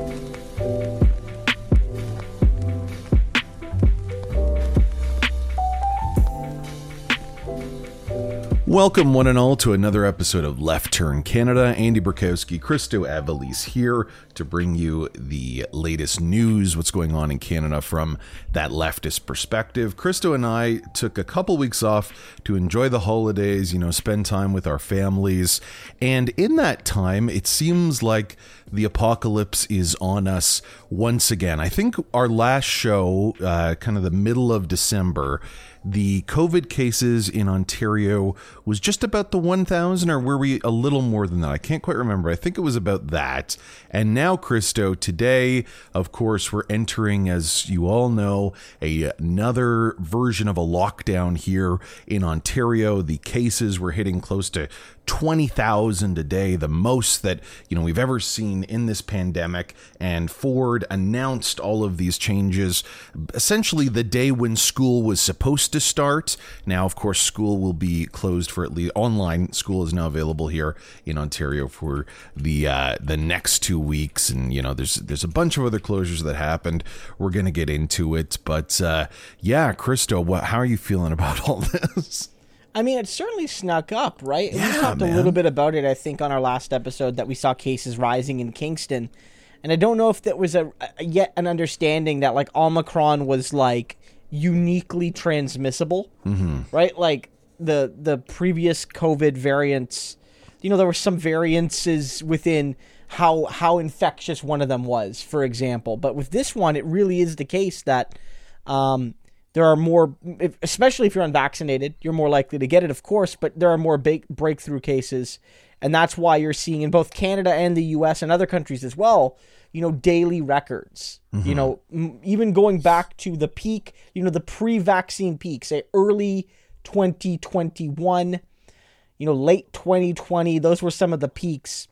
Thank you. Welcome, one and all, to another episode of Left Turn Canada. Andy Burkowski, Christo Avalise here to bring you the latest news, what's going on in Canada from that leftist perspective. Christo and I took a couple weeks off to enjoy the holidays, you know, spend time with our families. And in that time, it seems like the apocalypse is on us once again. I think our last show, uh, kind of the middle of December, the COVID cases in Ontario was just about the 1,000, or were we a little more than that? I can't quite remember. I think it was about that. And now, Christo, today, of course, we're entering, as you all know, a, another version of a lockdown here in Ontario. The cases were hitting close to 20,000 a day, the most that, you know, we've ever seen in this pandemic. And Ford announced all of these changes essentially the day when school was supposed to start. Now, of course, school will be closed for at least online school is now available here in Ontario for the uh, the next two weeks. And, you know, there's there's a bunch of other closures that happened. We're going to get into it. But uh, yeah, Christo, what, how are you feeling about all this? I mean, it certainly snuck up, right? Yeah, we talked man. a little bit about it, I think, on our last episode that we saw cases rising in Kingston, and I don't know if that was a, a yet an understanding that like Omicron was like uniquely transmissible, mm-hmm. right? Like the the previous COVID variants, you know, there were some variances within how how infectious one of them was, for example. But with this one, it really is the case that. Um, there are more, if, especially if you're unvaccinated, you're more likely to get it, of course, but there are more big breakthrough cases. And that's why you're seeing in both Canada and the US and other countries as well, you know, daily records. You know, m- even going back to the peak, you know, the pre vaccine peak, say early 2021, you know, late 2020, those were some of the peaks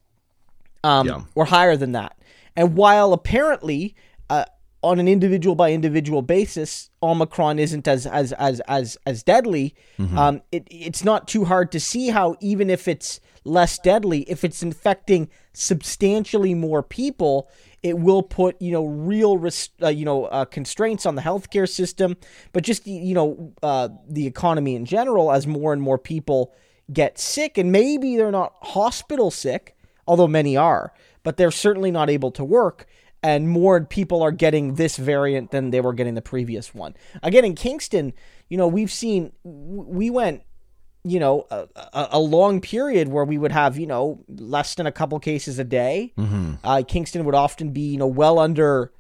um, Yeah. or higher than that. And while apparently, uh, on an individual by individual basis, Omicron isn't as as as as as deadly. Um, it it's not too hard to see how even if it's less deadly, if it's infecting substantially more people, it will put you know real res- uh, you know uh, constraints on the healthcare system, but just you know uh, the economy in general as more and more people get sick, and maybe they're not hospital sick, although many are, but they're certainly not able to work. And more people are getting this variant than they were getting the previous one. Again, in Kingston, you know, we've seen, we went, you know, a, a, a long period where we would have, you know, less than a couple cases a day. Uh, Kingston would often be, you know, well under,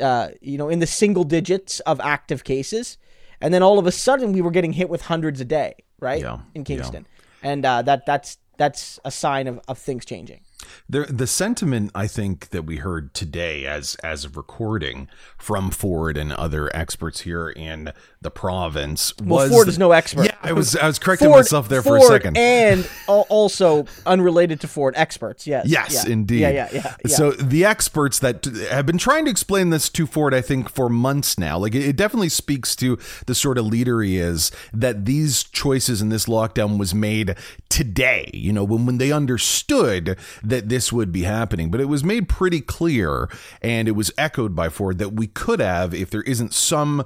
uh, you know, in the single digits of active cases. And then all of a sudden we were getting hit with hundreds a day, right? Yeah, In Kingston. And uh, that that's that's a sign of, of things changing. The the sentiment I think that we heard today, as as of recording from Ford and other experts here in the province, Well, was Ford is no expert. Yeah, I was I was correcting Ford, myself there Ford for a second. and also unrelated to Ford experts. Yes. Yes, Yeah. indeed. Yeah, yeah, yeah. yeah. So the experts that have been trying to explain this to Ford, I think, for months now, like it it definitely speaks to the sort of leader he is. That these choices in this lockdown was made today. You know, when when they understood that this would be happening, but it was made pretty clear, and it was echoed by Ford that we could have, if there isn't some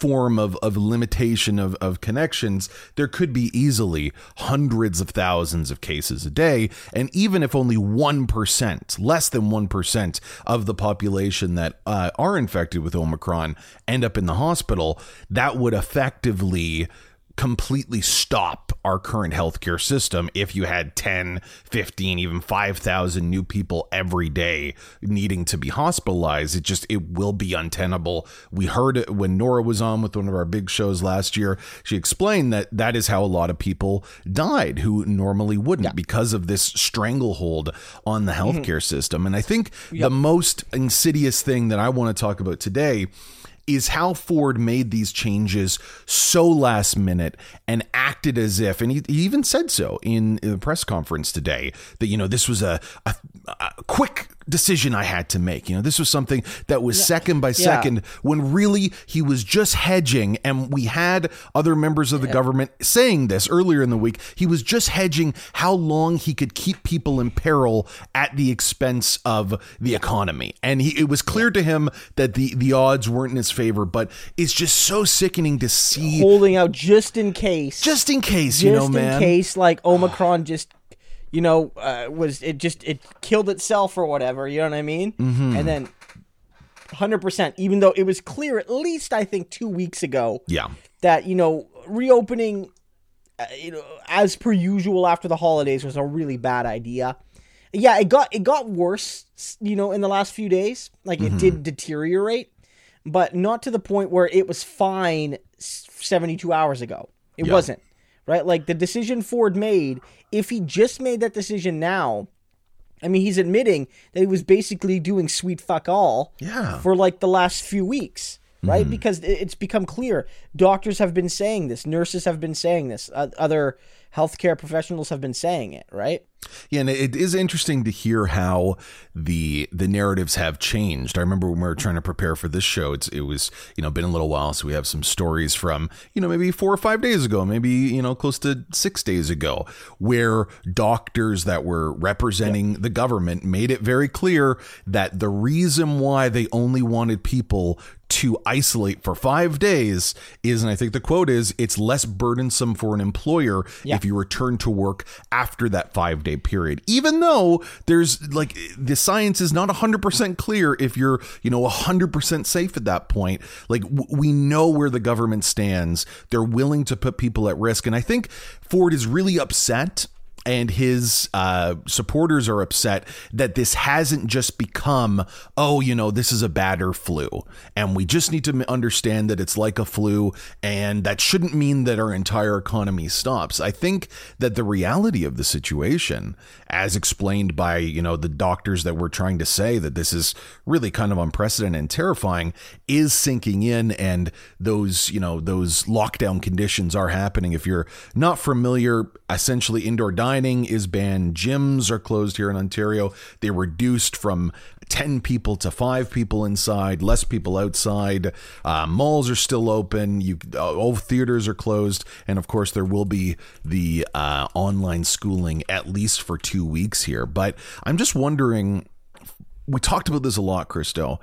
form of, of limitation of, of connections, there could be easily hundreds of thousands of cases a day. And even if only 1%, less than 1% of the population that uh, are infected with Omicron end up in the hospital, that would effectively completely stop our current healthcare system if you had 10, 15, even 5,000 new people every day needing to be hospitalized. It just, it will be untenable. We heard it when Nora was on with one of our big shows last year. She explained that that is how a lot of people died who normally wouldn't because of this stranglehold on the mm-hmm. healthcare system. And I think the most insidious thing that I want to talk about today is how Ford made these changes so last minute and acted as if, and he, he even said so in, the press conference today, that, you know, this was a, a, a quick decision I had to make. You know, this was something that was second by second when really he was just hedging. And we had other members of the government saying this earlier in the week. He was just hedging how long he could keep people in peril at the expense of the economy. And he, it was clear to him that the, the odds weren't in his favor, but it's just so sickening to see. holding out just in case. Just in case, just you know, in man. case like Omicron just you know uh, was it just it killed itself or whatever, you know what I mean? Mm-hmm. And then 100% even though it was clear at least I think 2 weeks ago Yeah. that you know reopening uh, you know as per usual after the holidays was a really bad idea. Yeah, it got it got worse, you know, in the last few days. Like it did deteriorate, but not to the point where it was fine 72 hours ago. It Yeah. wasn't. Right? Like the decision Ford made, if he just made that decision now, I mean, he's admitting that he was basically doing sweet fuck all Yeah. for like the last few weeks, right? Mm-hmm. Because it's become clear. Doctors have been saying this, nurses have been saying this, other healthcare professionals have been saying it, right? Yeah, and it is interesting to hear how the the narratives have changed. I remember when we were trying to prepare for this show, it's it was you know been a little while, so we have some stories from you know maybe four or five days ago, maybe you know close to six days ago, where doctors that were representing the government made it very clear that the reason why they only wanted people to isolate for five days is, and I think the quote is, it's less burdensome for an employer Yeah. if you return to work after that five day period. Even though there's like the science is not 100% clear if you're, you know, 100% safe at that point. Like w- we know where the government stands. They're willing to put people at risk. And I think Ford is really upset and his uh, supporters are upset that this hasn't just become, oh, you know, this is a badder flu, and we just need to understand that it's like a flu, and that shouldn't mean that our entire economy stops. I think that the reality of the situation, as explained by you know the doctors that were trying to say that this is really kind of unprecedented and terrifying, is sinking in, and those you know those lockdown conditions are happening. If you're not familiar, essentially indoor dining is banned. Gyms are closed here in Ontario. They reduced from 10 people to five people inside, less people outside. Uh, malls are still open. You, uh, all theaters are closed. And of course, there will be the uh, online schooling at least for two weeks here. But I'm just wondering we talked about this a lot, Christo.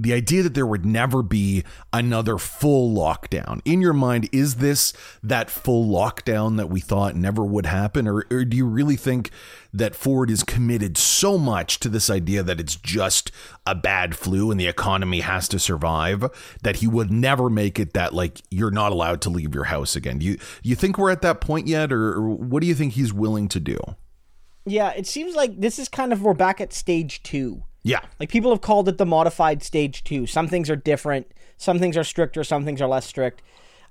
The idea that there would never be another full lockdown. In your mind, is this that full lockdown that we thought never would happen? Or, or do you really think that Ford is committed so much to this idea that it's just a bad flu and the economy has to survive that he would never make it that, like, you're not allowed to leave your house again? Do you, you think we're at that point yet? Or, or what do you think he's willing to do? Yeah, it seems like this is kind of we're back at stage two. Yeah. Like people have called it the modified stage two. Some things are different. Some things are stricter. Some things are less strict.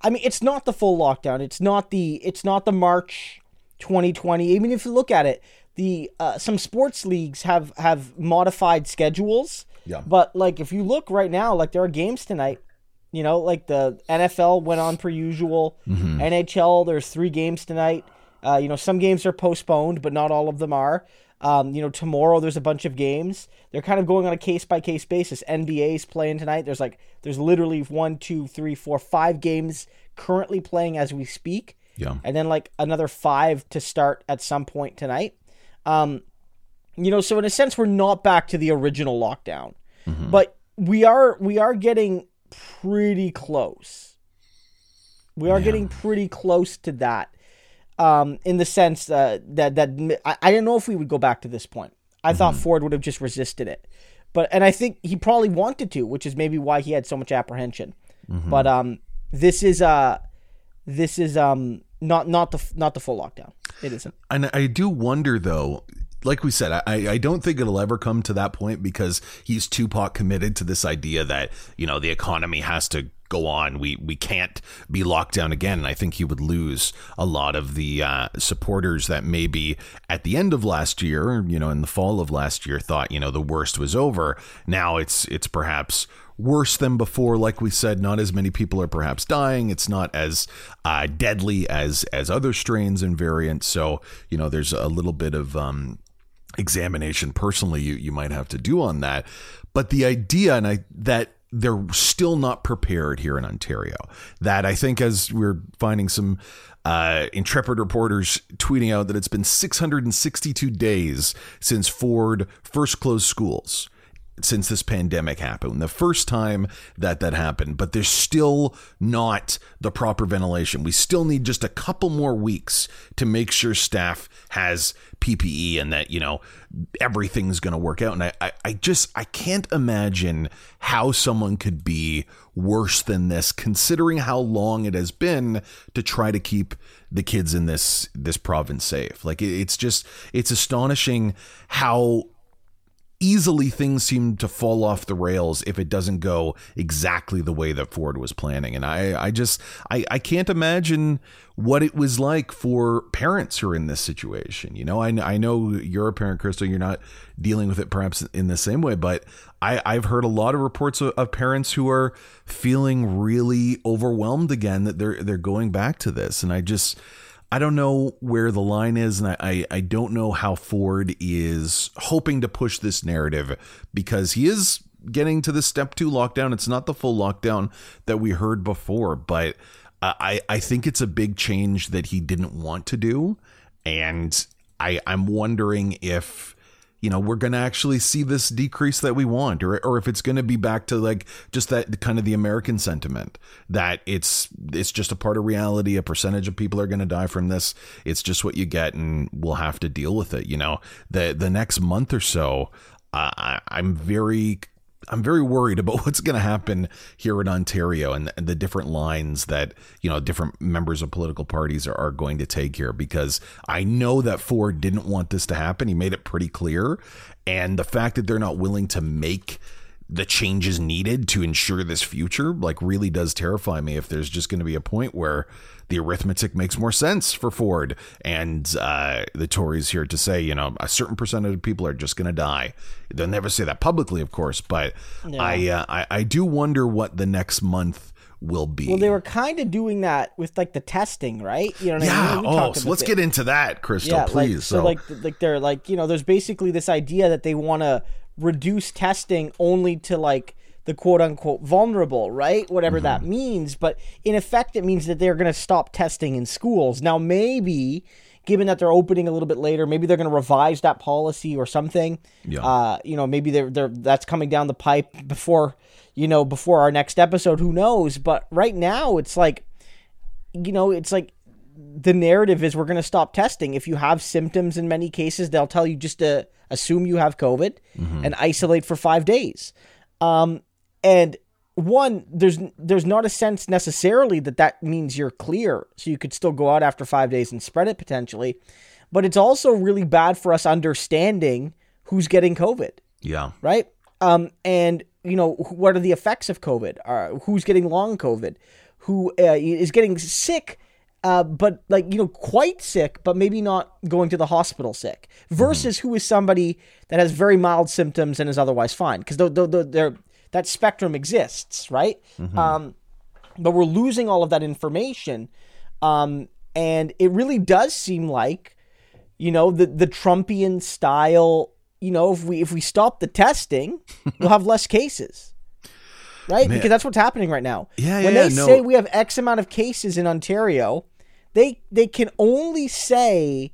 I mean, it's not the full lockdown. It's not the. It's not the March 2020. Even if you look at it, the uh, some sports leagues have have modified schedules. Yeah. But like, if you look right now, like there are games tonight. You know, like the NFL went on per usual. NHL, there's three games tonight. Uh, you know, some games are postponed, but not all of them are. Um, you know, tomorrow there's a bunch of games. They're kind of going on a case by case basis. NBA's playing tonight. There's like there's literally one, two, three, four, five games currently playing as we speak. Yeah. And then like another five to start at some point tonight. Um, you know, so in a sense we're not back to the original lockdown. But we are we are getting pretty close. We are getting pretty close to that um, in the sense uh, that that I, I didn't know if we would go back to this point. I thought Ford would have just resisted it, but and I think he probably wanted to, which is maybe why he had so much apprehension. But um, this is uh, this is um, not not the not the full lockdown. It isn't. And I do wonder though, like we said, I, I don't think it'll ever come to that point because he's Tupac committed to this idea that, you know, the economy has to go on. We we can't be locked down again. And I think he would lose a lot of the uh, supporters that maybe at the end of last year, you know, in the fall of last year, thought you know the worst was over. Now it's it's perhaps worse than before. Like we said, not as many people are perhaps dying. It's not as uh, deadly as as other strains and variants. So you know, there's a little bit of um, examination personally you, you might have to do on that. But the idea and I that they're still not prepared here in Ontario. That I think as we're finding some uh, intrepid reporters tweeting out that it's been 662 days since Ford first closed schools since this pandemic happened, the first time that that happened, but there's still not the proper ventilation. We still need just a couple more weeks to make sure staff has PPE and that, you know, everything's going to work out. And I, I, I just, I can't imagine how someone could be worse than this, considering how long it has been to try to keep the kids in this, this province safe. Like it's just, it's astonishing how easily things seem to fall off the rails if it doesn't go exactly the way that Ford was planning. And I, I just, I, I can't imagine what it was like for parents who are in this situation. You know, I, I know you're a parent, Christo, you're not dealing with it perhaps in the same way, but I, I've heard a lot of reports of, of parents who are feeling really overwhelmed again that they're, they're going back to this. And I just, I don't know where the line is, and I, I, don't know how Ford is hoping to push this narrative because he is getting to the step two lockdown. It's not the full lockdown that we heard before, but I, I think it's a big change that he didn't want to do. And I, I'm wondering if you know, we're going to actually see this decrease that we want, or or if it's going to be back to like just that kind of the American sentiment that it's it's just a part of reality. A percentage of people are going to die from this. It's just what you get, and we'll have to deal with it. You know, the the next month or so, uh, I, I'm very I'm very worried about what's going to happen here in Ontario and, and, the different lines that you know different members of political parties are, are going to take here because I know that Ford didn't want this to happen. He made it pretty clear, and the fact that they're not willing to make the changes needed to ensure this future like really does terrify me if there's just going to be a point where the arithmetic makes more sense for Ford and uh, the Tories here to say, you know, a certain percentage of people are just going to die. They'll never say that publicly, of course, but yeah. I, uh, I I do wonder what the next month will be. Well, they were kind of doing that with like the testing, right? You know, yeah. I mean? oh, so let's get into that, Christo, yeah, please. Like, so, so, like, like they're like, you know, there's basically this idea that they want to reduce testing only to like the quote unquote vulnerable, right? Whatever mm-hmm. that means. But in effect, it means that they're going to stop testing in schools. Now, maybe, given that they're opening a little bit later, maybe they're going to revise that policy or something. Yeah. Uh, you know, maybe they're, they're that's coming down the pipe before, you know, before our next episode. Who knows? But right now, it's like, you know, it's like the narrative is we're going to stop testing. If you have symptoms in many cases, they'll tell you just to assume you have COVID mm-hmm. and isolate for five days. Um, and one, there's there's not a sense necessarily that that means you're clear, so you could still go out after five days and spread it potentially. But it's also really bad for us understanding who's getting COVID. Yeah. Right. Um, and you know what are the effects of COVID? Uh, who's getting long COVID? Who uh, is getting sick? Uh, but like you know, quite sick, but maybe not going to the hospital sick. Versus mm-hmm. who is somebody that has very mild symptoms and is otherwise fine, because they're that spectrum exists, right? Mm-hmm. Um, but we're losing all of that information, um, and it really does seem like, you know, the the Trumpian style. You know, if we if we stop the testing, we'll have less cases right? Man. Because that's what's happening right now. Yeah, when yeah, they no. say we have X amount of cases in Ontario, they they can only say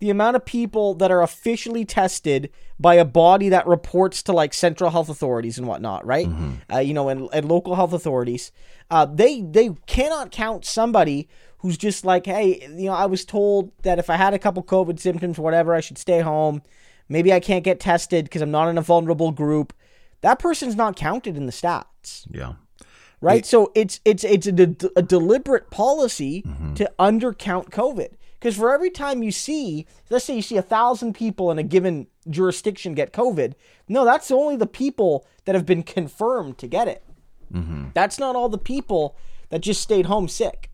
the amount of people that are officially tested by a body that reports to like central health authorities and whatnot, right? Mm-hmm. Uh, you know, and, and, local health authorities, uh, they they cannot count somebody who's just like, hey, you know, I was told that if I had a couple COVID symptoms, whatever, I should stay home. Maybe I can't get tested because I'm not in a vulnerable group. That person's not counted in the stats. Yeah right? It, so it's it's it's a, de- a deliberate policy mm-hmm. to undercount COVID. Because for every time you see, let's say you see a thousand people in a given jurisdiction get COVID, no, that's only the people that have been confirmed to get it. Mm-hmm. That's not all the people that just stayed home sick.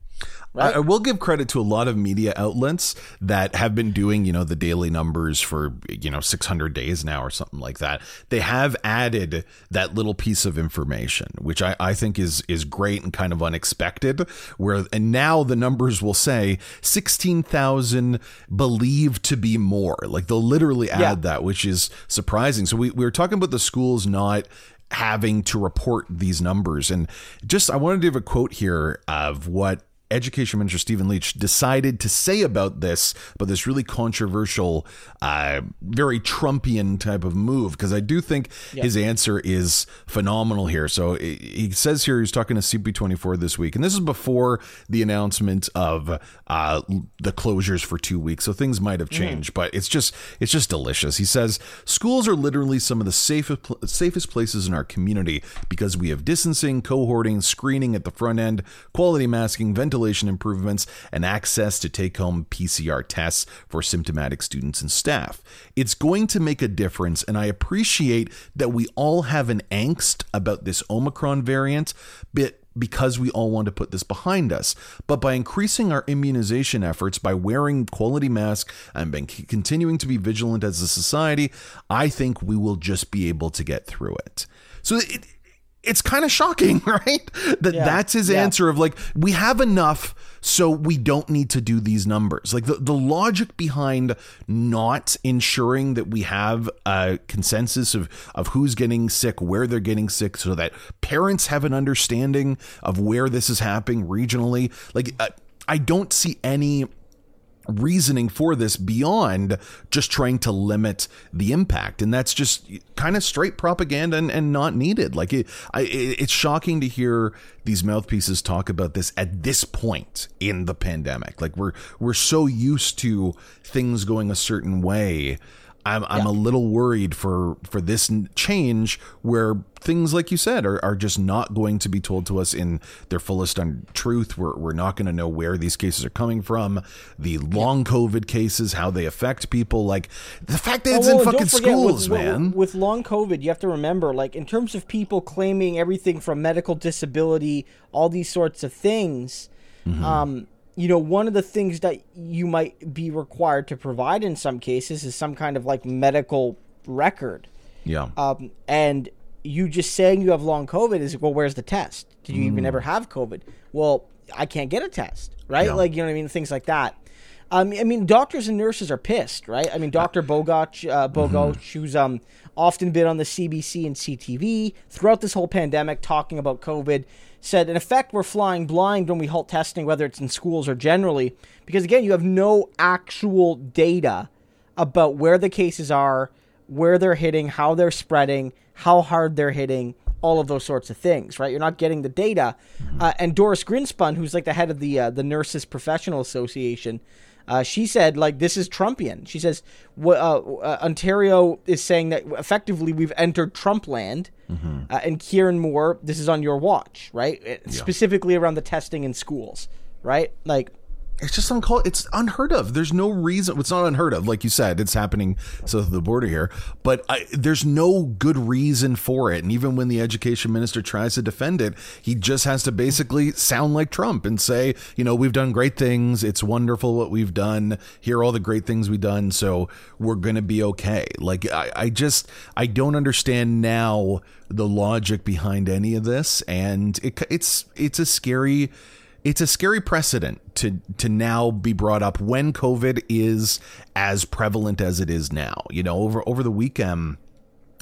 Right? I, I will give credit to a lot of media outlets that have been doing, you know, the daily numbers for, you know, 600 days now or something like that. They have added that little piece of information, which I, I think is is great and kind of unexpected. Where and now the numbers will say 16,000 believed to be more. Like they'll literally add Yeah. that, which is surprising. So we, we were talking about the schools not having to report these numbers. And just, I wanted to give a quote here of what Education Minister Stephen Lecce decided to say about this, but this really controversial, uh, very Trumpian type of move, because I do think his answer is phenomenal here. So he says here he's talking to CP24 this week, and this is before the announcement of uh, the closures for two weeks. So things might have changed, but it's just it's just delicious. He says schools are literally some of the safest safest places in our community because we have distancing, cohorting, screening at the front end, quality masking, ventilation improvements, and access to take home PCR tests for symptomatic students and staff. It's going to make a difference, and I appreciate that we all have an angst about this Omicron variant, but because we all want to put this behind us. But by increasing our immunization efforts, by wearing quality masks, and continuing to be vigilant as a society, I think we will just be able to get through it. So it, it's kind of shocking, right? That Yeah. that's his Yeah. answer of like, we have enough, so we don't need to do these numbers. Like the, the logic behind not ensuring that we have a consensus of, of who's getting sick, where they're getting sick, so that parents have an understanding of where this is happening regionally. Like, uh, I don't see any reasoning for this beyond just trying to limit the impact. And that's just kind of straight propaganda and, and not needed. Like it, I, it, it's shocking to hear these mouthpieces talk about this at this point in the pandemic. Like we're we're so used to things going a certain way I'm, I'm a little worried for for this change where things like you said are, are just not going to be told to us in their fullest un- truth. We're, we're not going to know where these cases are coming from, the long COVID cases, how they affect people. Like the fact that it's Oh, in fucking schools, with, man. With, with long COVID, you have to remember, like, in terms of people claiming everything from medical disability, all these sorts of things, Mm-hmm. um, you know, one of the things that you might be required to provide in some cases is some kind of like medical record. yeah. Um, and you just saying you have long COVID is well, where's the test? Did you Mm. even ever have COVID? Well, I can't get a test, right? Yeah. Like you know what I mean, things like that. Um, I mean, doctors and nurses are pissed, right? I mean, Doctor Bogoch, uh, Bogoch, who's um often been on the CBC and CTV throughout this whole pandemic, talking about COVID, said in effect we're flying blind when we halt testing, whether it's in schools or generally, because again, you have no actual data about where the cases are, where they're hitting, how they're spreading, how hard they're hitting, all of those sorts of things, right? You're not getting the data. Uh, and Doris Grinspun, who's like the head of the uh, the Nurses Professional Association, uh, she said like this is Trumpian. She says uh, uh, Ontario is saying that effectively we've entered Trump land. Uh, and Kieran Moore, this is on your watch, right? Uh, Specifically around the testing in schools, right? Like it's just uncalled. It's unheard of. There's no reason. It's not unheard of, like you said. It's happening south of the border here, but I, there's no good reason for it. And even when the education minister tries to defend it, he just has to basically sound like Trump and say, you know, we've done great things. It's wonderful what we've done. Here are all the great things we've done. So we're gonna be okay. Like I, I just I don't understand now the logic behind any of this, and it, it's it's a scary it's a scary precedent to to now be brought up when COVID is as prevalent as it is now. You know, over over the weekend,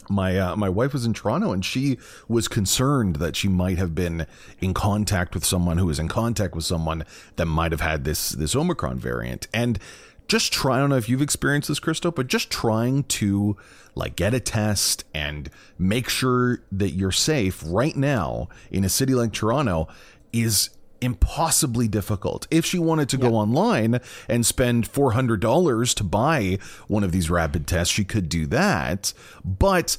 my uh, my wife was in Toronto and she was concerned that she might have been in contact with someone who was in contact with someone that might have had this this Omicron variant and just try I don't know if you've experienced this Christo but just trying to like get a test and make sure that you're safe right now in a city like Toronto is impossibly difficult. If she wanted to go online and spend $400 to buy one of these rapid tests, she could do that. But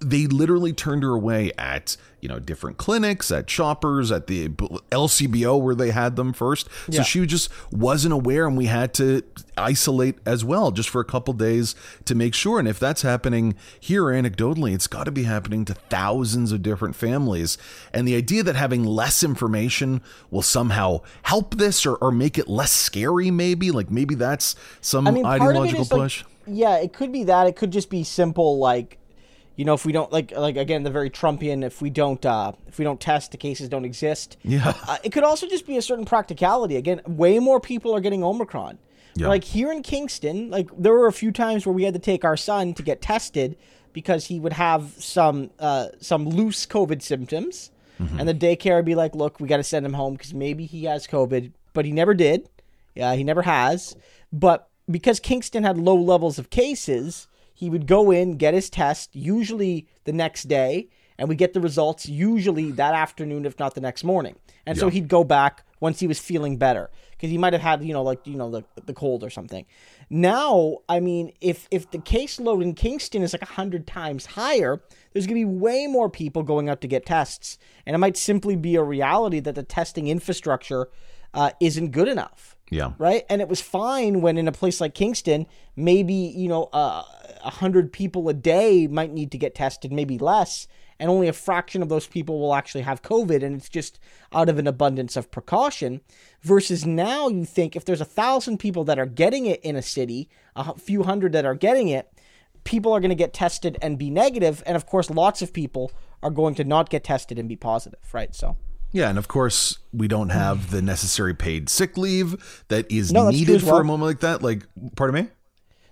they literally turned her away at you know different clinics at shoppers at the lcbo where they had them first so Yeah. she just wasn't aware and we had to isolate as well just for a couple days to make sure and if that's happening here anecdotally it's got to be happening to thousands of different families and the idea that having less information will somehow help this or, or make it less scary maybe like maybe that's some I mean, part of it ideological is like, push yeah, it could be that. It could just be simple, like, you know, if we don't like, like again, the very Trumpian. If we don't, uh, if we don't test, the cases don't exist. Yeah. Uh, it could also just be a certain practicality. Again, way more people are getting Omicron. Yeah. Like here in Kingston, like there were a few times where we had to take our son to get tested because he would have some uh, some loose COVID symptoms, Mm-hmm. and the daycare would be like, "Look, we got to send him home because maybe he has COVID," but he never did. Yeah, he never has. But because Kingston had low levels of cases, he would go in, get his test, usually the next day, and we get the results usually that afternoon, if not the next morning. And so he'd go back once he was feeling better because he might have had, you know, like you know the the cold or something. Now, I mean, if if the caseload in Kingston is like a hundred times higher, there's gonna be way more people going out to get tests, and it might simply be a reality that the testing infrastructure uh, isn't good enough yeah right? And it was fine when in a place like Kingston, maybe you know uh, a hundred people a day might need to get tested, maybe less, and only a fraction of those people will actually have COVID, and it's just out of an abundance of precaution. Versus now, you think if there's a thousand people that are getting it in a city, a few hundred that are getting it, people are going to get tested and be negative, and of course, lots of people are going to not get tested and be positive, right? So. Yeah, and of course we don't have the necessary paid sick leave that is No, needed for well. a moment like that. Like, pardon me.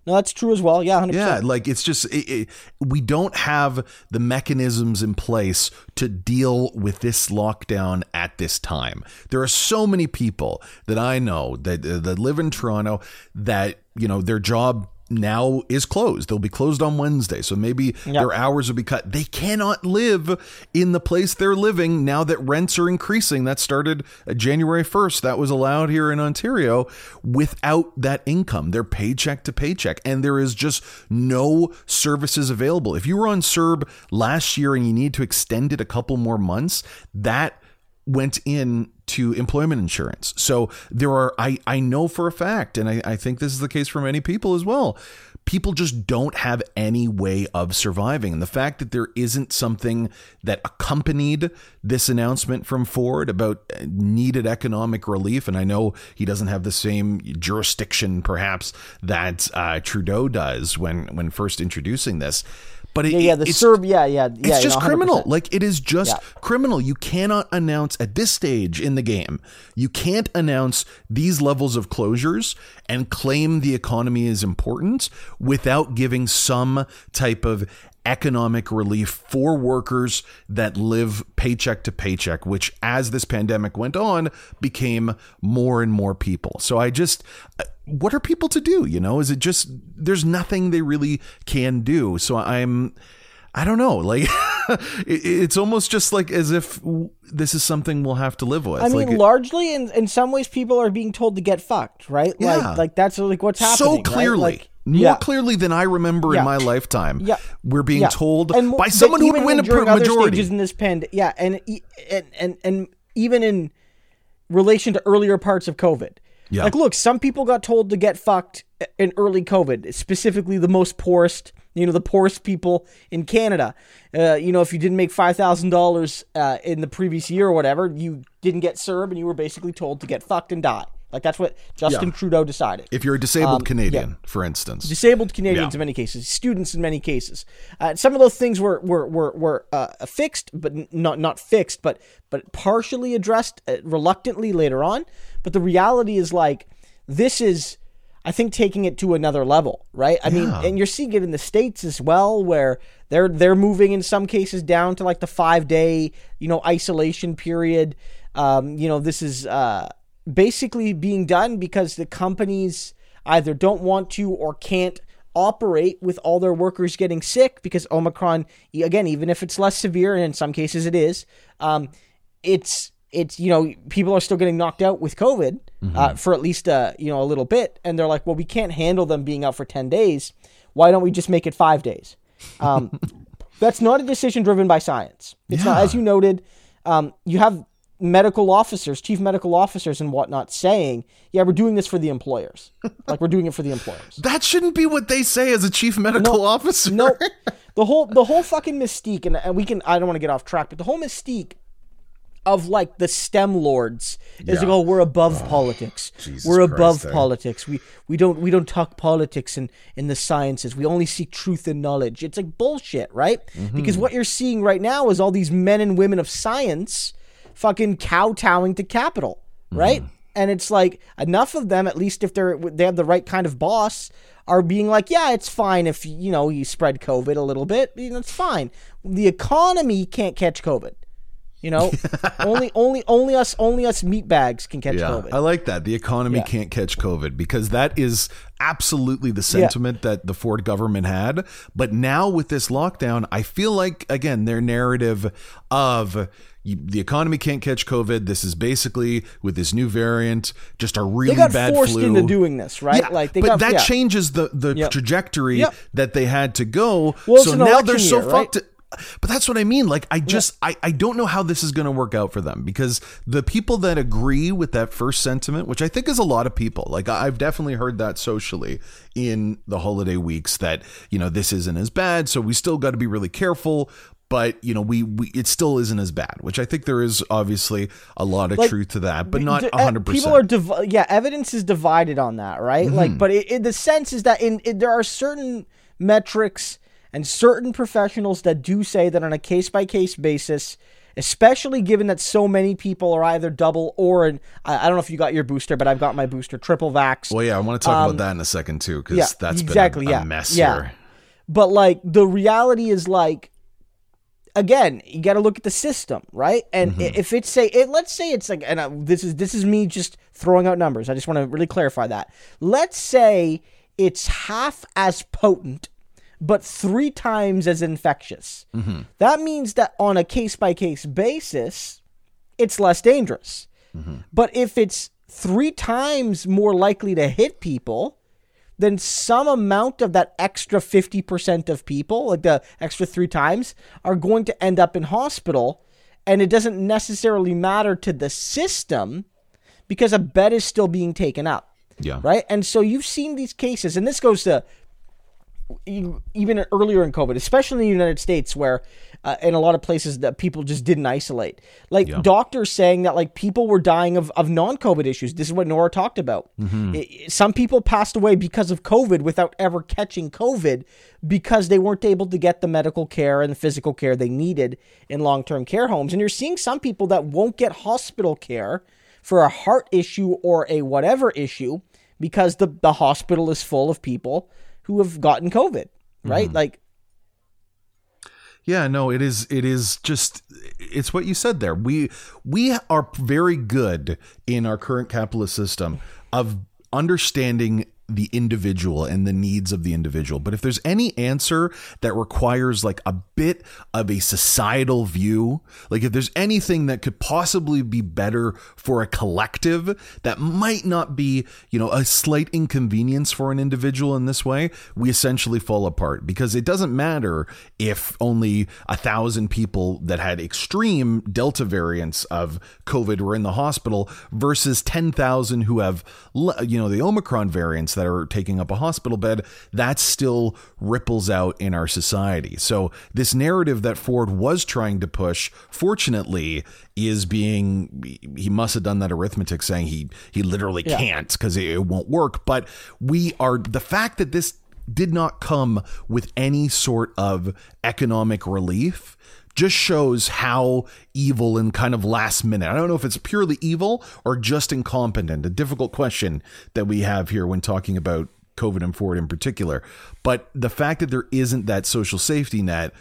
No, that's true as well. Yeah, 100%. Yeah, like it's just it, it, we don't have the mechanisms in place to deal with this lockdown at this time. There are so many people that I know that uh, that live in Toronto that you know their job now is closed. They'll be closed on Wednesday, so maybe their hours will be cut. They cannot live in the place they're living now that rents are increasing. That started uh, January 1st. That was allowed here in Ontario without that income. They're paycheck to paycheck, and there is just no services available. If you were on CERB last year and you need to extend it a couple more months, that went in to employment insurance. So there are I, I know for a fact, and I, I think this is the case for many people as well. People just don't have any way of surviving. And the fact that there isn't something that accompanied this announcement from Ford about needed economic relief, and I know he doesn't have the same jurisdiction perhaps that uh, Trudeau does when when first introducing this. But it, Yeah, yeah, the it's, CERB, yeah, yeah, yeah. it's you just know, criminal. Like it is just Yeah. criminal. You cannot announce at this stage in the game. You can't announce these levels of closures and claim the economy is important without giving some type of economic relief for workers that live paycheck to paycheck, which as this pandemic went on became more and more people. So I just uh, what are people to do, you know? Is it just there's nothing they really can do. So I'm I don't know. Like it's almost just like as if this is something we'll have to live with. I mean, like, largely, in, in some ways, people are being told to get fucked, right? Yeah. Like, like that's like what's happening. so right? clearly, Like, more yeah. clearly than I remember Yeah. in my lifetime. Yeah. We're being Yeah. told And by someone who would win a other majority. stages in this pand, yeah, and, and and and even in relation to earlier parts of COVID. Yeah. Like, look, some people got told to get fucked in early COVID, specifically the most poorest, you know, the poorest people in Canada. Uh, you know, if you didn't make five thousand dollars uh, in the previous year or whatever, you didn't get CERB, and you were basically told to get fucked and die. Like that's what Justin Yeah. Trudeau decided if you're a disabled Um, Canadian, for instance. disabled Canadians Yeah. in many cases, students in many cases. Uh, some of those things were were were, were uh, fixed, but not not fixed, but but partially addressed uh, reluctantly later on. But the reality is like this is. I think taking it to another level, right? I mean, and you're seeing it in the states as well, where they're they're moving in some cases down to like the five day, you know, isolation period. Um, you know, this is uh, basically being done because the companies either don't want to or can't operate with all their workers getting sick because Omicron, again, even if it's less severe, and in some cases it is, um, it's it's you know people are still getting knocked out with COVID uh, for at least uh, you know a little bit, and they're like, well, we can't handle them being out for ten days. Why don't we just make it five days? Um, That's not a decision driven by science. It's not, as you noted. Um, you have medical officers, chief medical officers, and whatnot saying, "Yeah, we're doing this for the employers. like we're doing it for the employers." That shouldn't be what they say as a chief medical officer. No, the whole the whole fucking mystique, and, and we can. I don't want to get off track, but the whole mystique of like the STEM lords is Yeah. like, oh, we're above politics. Jesus we're above Christ, eh? politics. We we don't we don't talk politics in in the sciences. We only seek truth and knowledge. It's like bullshit, right? Mm-hmm. Because what you're seeing right now is all these men and women of science fucking kowtowing to capital, right? Mm-hmm. And it's like enough of them, at least if they're they have the right kind of boss, are being like, yeah, it's fine if you know you spread COVID a little bit. You know, it's fine. The economy can't catch COVID. You know, only only only us only us meatbags can catch Yeah, COVID. I like that. The economy Yeah. can't catch COVID because that is absolutely the sentiment that the Ford government had. But now with this lockdown, I feel like again their narrative of you, the economy can't catch COVID. This is basically with this new variant, just a really they got bad forced flu. into doing this, right? Yeah, like they but got that yeah. changes the the Yep. trajectory Yep. that they had to go. Well, so now they're so year, right? fucked. But that's what I mean. Like, I just, I, I don't know how this is going to work out for them because the people that agree with that first sentiment, which I think is a lot of people, like I've definitely heard that socially in the holiday weeks that, you know, this isn't as bad. So we still got to be really careful. But, you know, we, we, it still isn't as bad, which I think there is obviously a lot of Like, truth to that, but not D- a hundred People are div- yeah, evidence is divided on that, right? Mm-hmm. Like, but it, it, the sense is that in, in there are certain metrics and certain professionals that do say that on a case by case basis, especially given that so many people are either double or an I, I don't know if you got your booster, but I've got my booster triple vax. Well, yeah, I want to talk about that in a second too, because Um, yeah, that's exactly, been a, a yeah, mess yeah. here. But like the reality is like again, you got to look at the system, right? And i if it's say it, let's say it's like and uh, this is this is me just throwing out numbers. I just want to really clarify that. Let's say it's half as potent but 3 times as infectious. That means that on a case by case basis, it's less dangerous. But if it's 3 times more likely to hit people, then some amount of that extra 50% of people, like the extra three times, are going to end up in hospital. And it doesn't necessarily matter to the system because a bed is still being taken up. Yeah. Right. And so you've seen these cases, and this goes to even earlier in COVID, especially in the United States, where uh, in a lot of places that people just didn't isolate. Like doctors saying that like people were dying of, of non-COVID issues. This is what Nora talked about. I- I- some people passed away because of COVID without ever catching COVID because they weren't able to get the medical care and the physical care they needed in long-term care homes. And you're seeing some people that won't get hospital care for a heart issue or a whatever issue because the, the hospital is full of people who have gotten COVID, right? Like, Yeah, no, it is it is just it's what you said there. We we are very good in our current capitalist system of understanding the individual and the needs of the individual. But if there's any answer that requires like a bit of a societal view, like if there's anything that could possibly be better for a collective that might not be, you know, a slight inconvenience for an individual in this way, we essentially fall apart because it doesn't matter if only a thousand people that had extreme Delta variants of COVID were in the hospital versus 10,000 who have, you know, the Omicron variants that are taking up a hospital bed. That still ripples out in our society. So this narrative that Ford was trying to push, fortunately, is being he must have done that arithmetic saying he he literally can't because it, it won't work. But we are the fact that this did not come with any sort of economic relief just shows how evil and kind of last minute. I don't know if it's purely evil or just incompetent. A difficult question that we have here when talking about COVID and Ford in particular. But the fact that there isn't that social safety net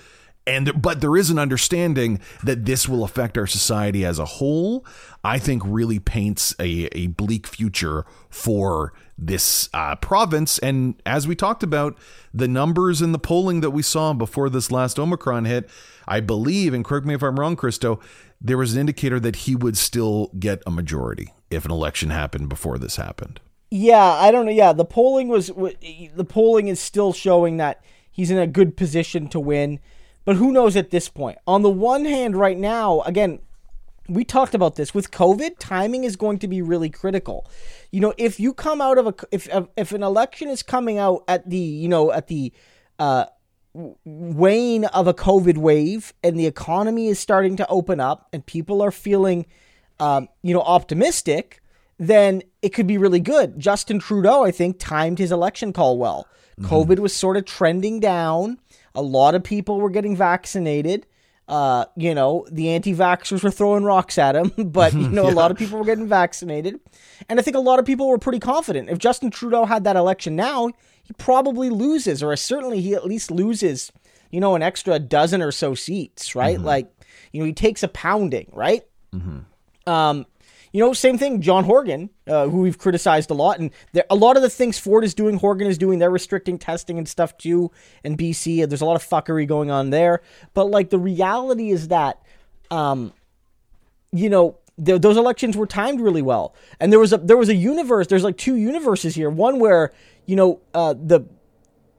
and but there is an understanding that this will affect our society as a whole i think really paints a, a bleak future for this uh, province. And as we talked about the numbers in the polling that we saw before this last omicron hit i believe and correct me if i'm wrong christo there was an indicator that he would still get a majority if an election happened before this happened. Yeah, I don't know. Yeah, the polling was the polling is still showing that he's in a good position to win, but who knows at this point? On the one hand, right now, again, we talked about this with COVID. Timing is going to be really critical. You know, if you come out of a if if an election is coming out at the you know at the uh, wane of a COVID wave and the economy is starting to open up and people are feeling, um, you know, optimistic, then it could be really good. Justin Trudeau, I think, timed his election call well. Mm-hmm. COVID was sort of trending down. A lot of people were getting vaccinated. Uh, you know, the anti-vaxxers were throwing rocks at him, but you know, yeah. a lot of people were getting vaccinated, and I think a lot of people were pretty confident. If Justin Trudeau had that election now, he probably loses, or certainly he at least loses, you know, an extra dozen or so seats, right? Mm-hmm. Like, you know, he takes a pounding, right? Mm-hmm. Um, you know, same thing. John Horgan, uh, who we've criticized a lot, and there, a lot of the things Ford is doing, Horgan is doing. They're restricting testing and stuff too in BC. And There's a lot of fuckery going on there. But like the reality is that, um, you know, th- those elections were timed really well, and there was a there was a universe. There's like two universes here. One where you know uh, the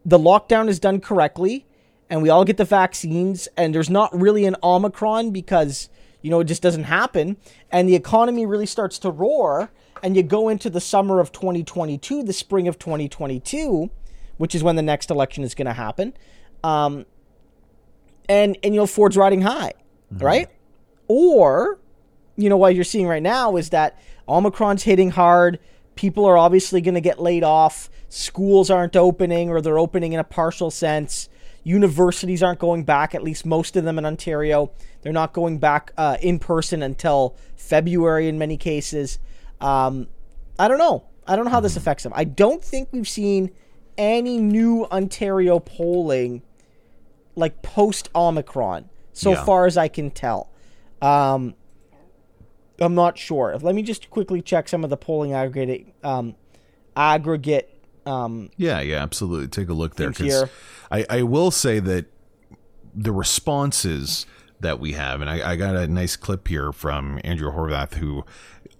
the lockdown is done correctly, and we all get the vaccines, and there's not really an Omicron because you know, it just doesn't happen. And the economy really starts to roar. And you go into the summer of 2022, the spring of 2022, which is when the next election is going to happen. Um, and, and, you know, Ford's riding high, mm-hmm. right? Or, you know, what you're seeing right now is that Omicron's hitting hard. People are obviously going to get laid off. Schools aren't opening or they're opening in a partial sense. Universities aren't going back, at least most of them in Ontario. They're not going back uh, in person until February in many cases. Um, I don't know. I don't know how this affects them. I don't think we've seen any new Ontario polling like post Omicron so yeah. far as I can tell. Um, I'm not sure. Let me just quickly check some of the polling aggregate um, aggregate um, yeah, yeah, absolutely. Take a look there because I, I will say that the responses that we have, and I, I got a nice clip here from Andrea Horwath who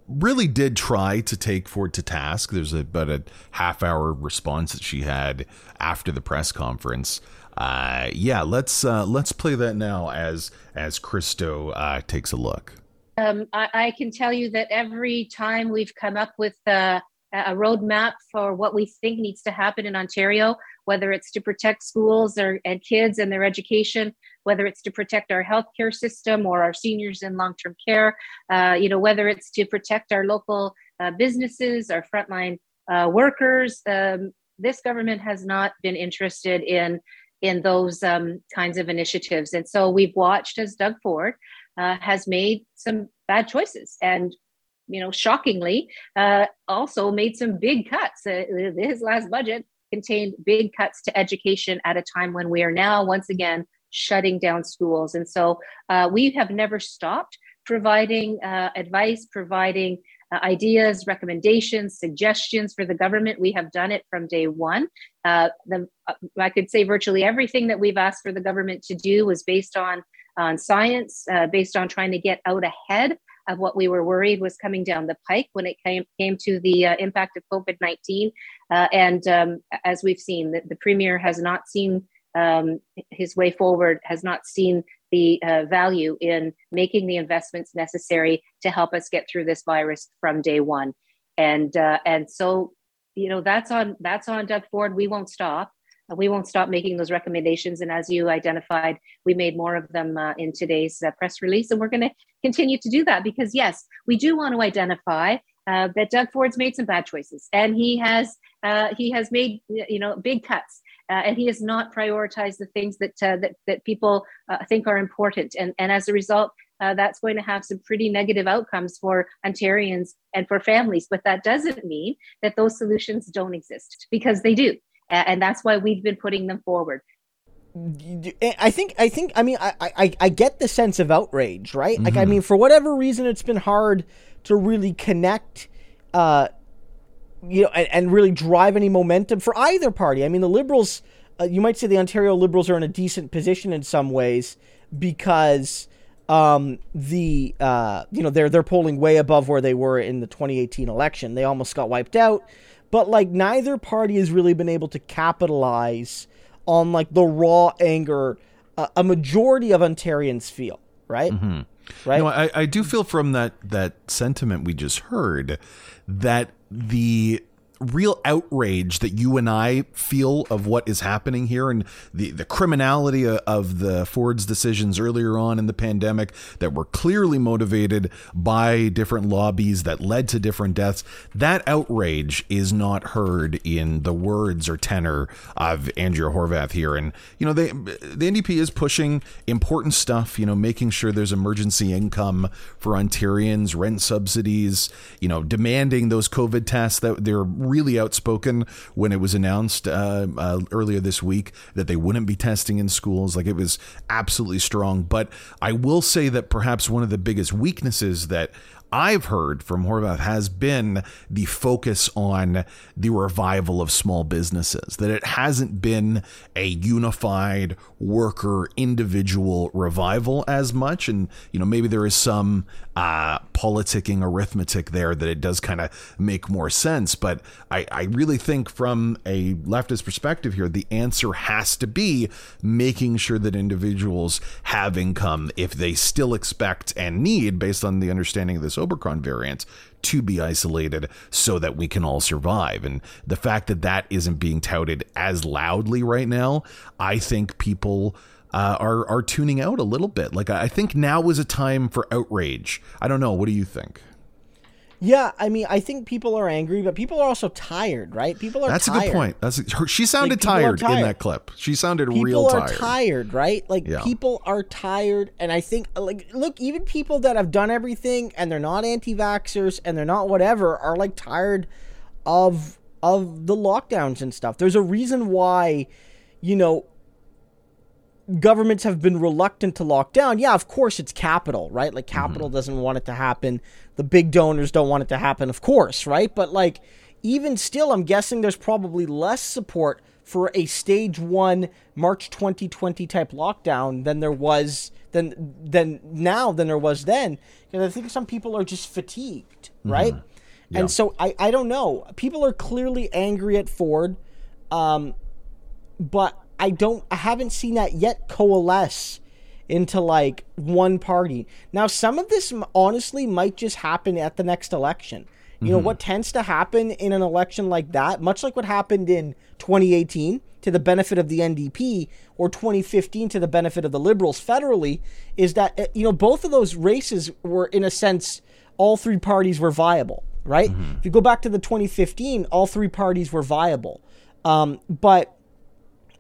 really did try to take Ford to task. There's about a half hour response that she had after the press conference. Uh, yeah, let's uh, let's play that now as as Christo uh, takes a look. Um, I, I, can tell you that every time we've come up with uh, a roadmap for what we think needs to happen in Ontario, whether it's to protect schools or, and kids and their education, whether it's to protect our healthcare system or our seniors in long-term care, uh, you know, whether it's to protect our local uh, businesses, our frontline uh, workers. Um, this government has not been interested in in those um, kinds of initiatives, and so we've watched as Doug Ford uh, has made some bad choices and you know, shockingly, uh, also made some big cuts. Uh, his last budget contained big cuts to education at a time when we are now once again shutting down schools. And so uh, we have never stopped providing uh, advice, providing uh, ideas, recommendations, suggestions for the government. We have done it from day one. Uh, the, I could say virtually everything that we've asked for the government to do was based on on science, uh, based on trying to get out ahead of what we were worried was coming down the pike when it came came to the uh, impact of COVID nineteen. Uh, and um, as we've seen, the, the premier has not seen um, his way forward, has not seen the uh, value in making the investments necessary to help us get through this virus from day one. And uh, and so, you know, that's on that's on Doug Ford. We won't stop we won't stop making those recommendations. And as you identified, we made more of them uh, in today's uh, press release. And we're going to continue to do that because, yes, we do want to identify uh, that Doug Ford's made some bad choices and he has uh, he has made you know big cuts uh, and he has not prioritized the things that uh, that, that people think are important. And, and as a result, that's going to have some pretty negative outcomes for Ontarians and for families. But that doesn't mean that those solutions don't exist because they do and that's why we've been putting them forward. I think I think I mean I, I, I get the sense of outrage, right? Mm-hmm. Like I mm-hmm. mean for whatever reason it's been hard to really connect uh you know and, and really drive any momentum for either party. I mean the liberals uh, you might say the Ontario liberals are in a decent position in some ways because um the uh you know they're they're polling way above where they were in the 2018 election. They almost got wiped out but like neither party has really been able to capitalize on like the raw anger a, a majority of Ontarians feel, right? Mm-hmm. Right. No, I, I do feel from that that sentiment we just heard that the real outrage that you and I feel of what is happening here and the, the criminality of the Ford's decisions earlier on in the pandemic that were clearly motivated by different lobbies that led to different deaths. That outrage is not heard in the words or tenor of Andrea Horwath here. And, you know, they, the NDP is pushing important stuff, you know, making sure there's emergency income for Ontarians, rent subsidies, you know, demanding those COVID tests that they're really outspoken when it was announced uh, uh, earlier this week that they wouldn't be testing in schools. Like it was absolutely strong. But I will say that perhaps one of the biggest weaknesses that I've heard from Horwath has been the focus on the revival of small businesses, that it hasn't been a unified worker individual revival as much. And, you know, maybe there is some uh, politicking arithmetic there that it does kind of make more sense. But I, I really think from a leftist perspective here, the answer has to be making sure that individuals have income if they still expect and need, based on the understanding of this Omicron variant, to be isolated so that we can all survive. And the fact that that isn't being touted as loudly right now, I think people. Uh, are are tuning out a little bit. Like I think now is a time for outrage. I don't know. What do you think? Yeah, I mean, I think people are angry, but people are also tired, right? People are. That's tired. a good point. That's a, her, she sounded Like, are tired, in that clip. She sounded people real tired. People are tired. tired, right? Like Yeah. people are tired, and I think like look, even people that have done everything and they're not anti-vaxxers and they're not whatever are like tired of of the lockdowns and stuff. There's a reason why, you know, governments have been reluctant to lock down. Yeah, of course it's capital, right? Like capital doesn't want it to happen. The big donors don't want it to happen, of course, right? But like even still I'm guessing there's probably less support for a stage 1 March 2020 type lockdown than there was than than now than there was then because I think some people are just fatigued, right? And so I I don't know. People are clearly angry at Ford. Um but I don't I haven't seen that yet coalesce into like one party. Now some of this honestly might just happen at the next election. You know what tends to happen in an election like that, much like what happened in 2018 to the benefit of the NDP or 2015 to the benefit of the Liberals federally, is that uh, you know both of those races were in a sense all three parties were viable, right? If you go back to the 2015, all three parties were viable, um, but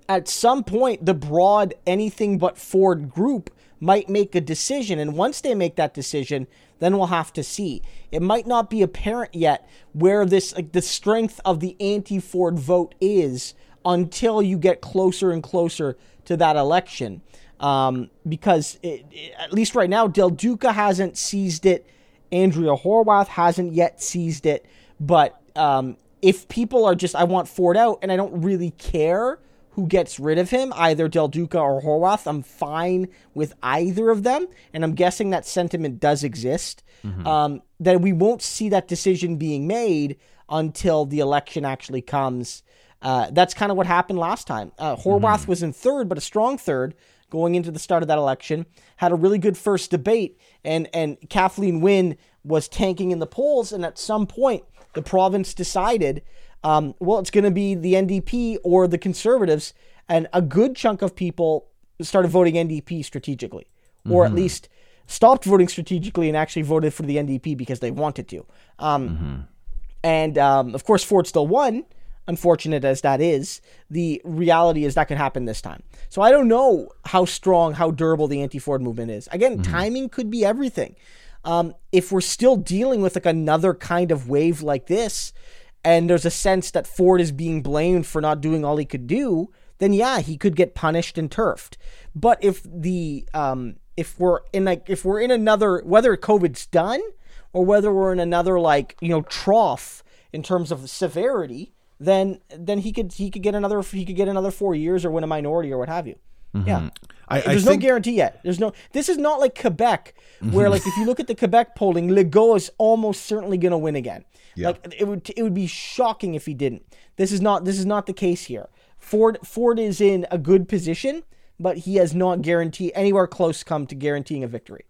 at some point the broad anything but Ford group might make a decision. And once they make that decision then we'll have to see. It might not be apparent yet where this like the strength of the anti-Ford vote is until you get closer and closer to that election. Um, because it, it- at least right now Del Duca hasn't seized it. Andrea Horwath hasn't yet seized it. But um, if people are just I want Ford out and I don't really care who gets rid of him, either Del Duca or Horwath. I'm fine with either of them, and I'm guessing that sentiment does exist. Um, then we won't see that decision being made until the election actually comes. Uh, that's kind of what happened last time. Uh, Horwath was in third, but a strong third going into the start of that election. Had a really good first debate, and and Kathleen Wynne was tanking in the polls, and at some point the province decided um, well, it's going to be the NDP or the Conservatives, and a good chunk of people started voting NDP strategically, or at least stopped voting strategically and actually voted for the NDP because they wanted to. Um, And um, of course, Ford still won. Unfortunate as that is, the reality is that could happen this time. So I don't know how strong, how durable the anti-Ford movement is. Again, timing could be everything. Um, if we're still dealing with like another kind of wave like this, and there's a sense that Ford is being blamed for not doing all he could do, then yeah, he could get punished and turfed. But if the um, if we're in like if we're in another whether COVID's done or whether we're in another like you know trough in terms of severity, then then he could he could get another he could get another four years or win a minority or what have you. Yeah. I, I There's think no guarantee yet. There's no. This is not like Quebec, where like if you look at the Quebec polling, Legault is almost certainly going to win again. Like it would it would be shocking if he didn't. This is not this is not the case here. Ford Ford is in a good position, but he has not guaranteed anywhere close come to guaranteeing a victory.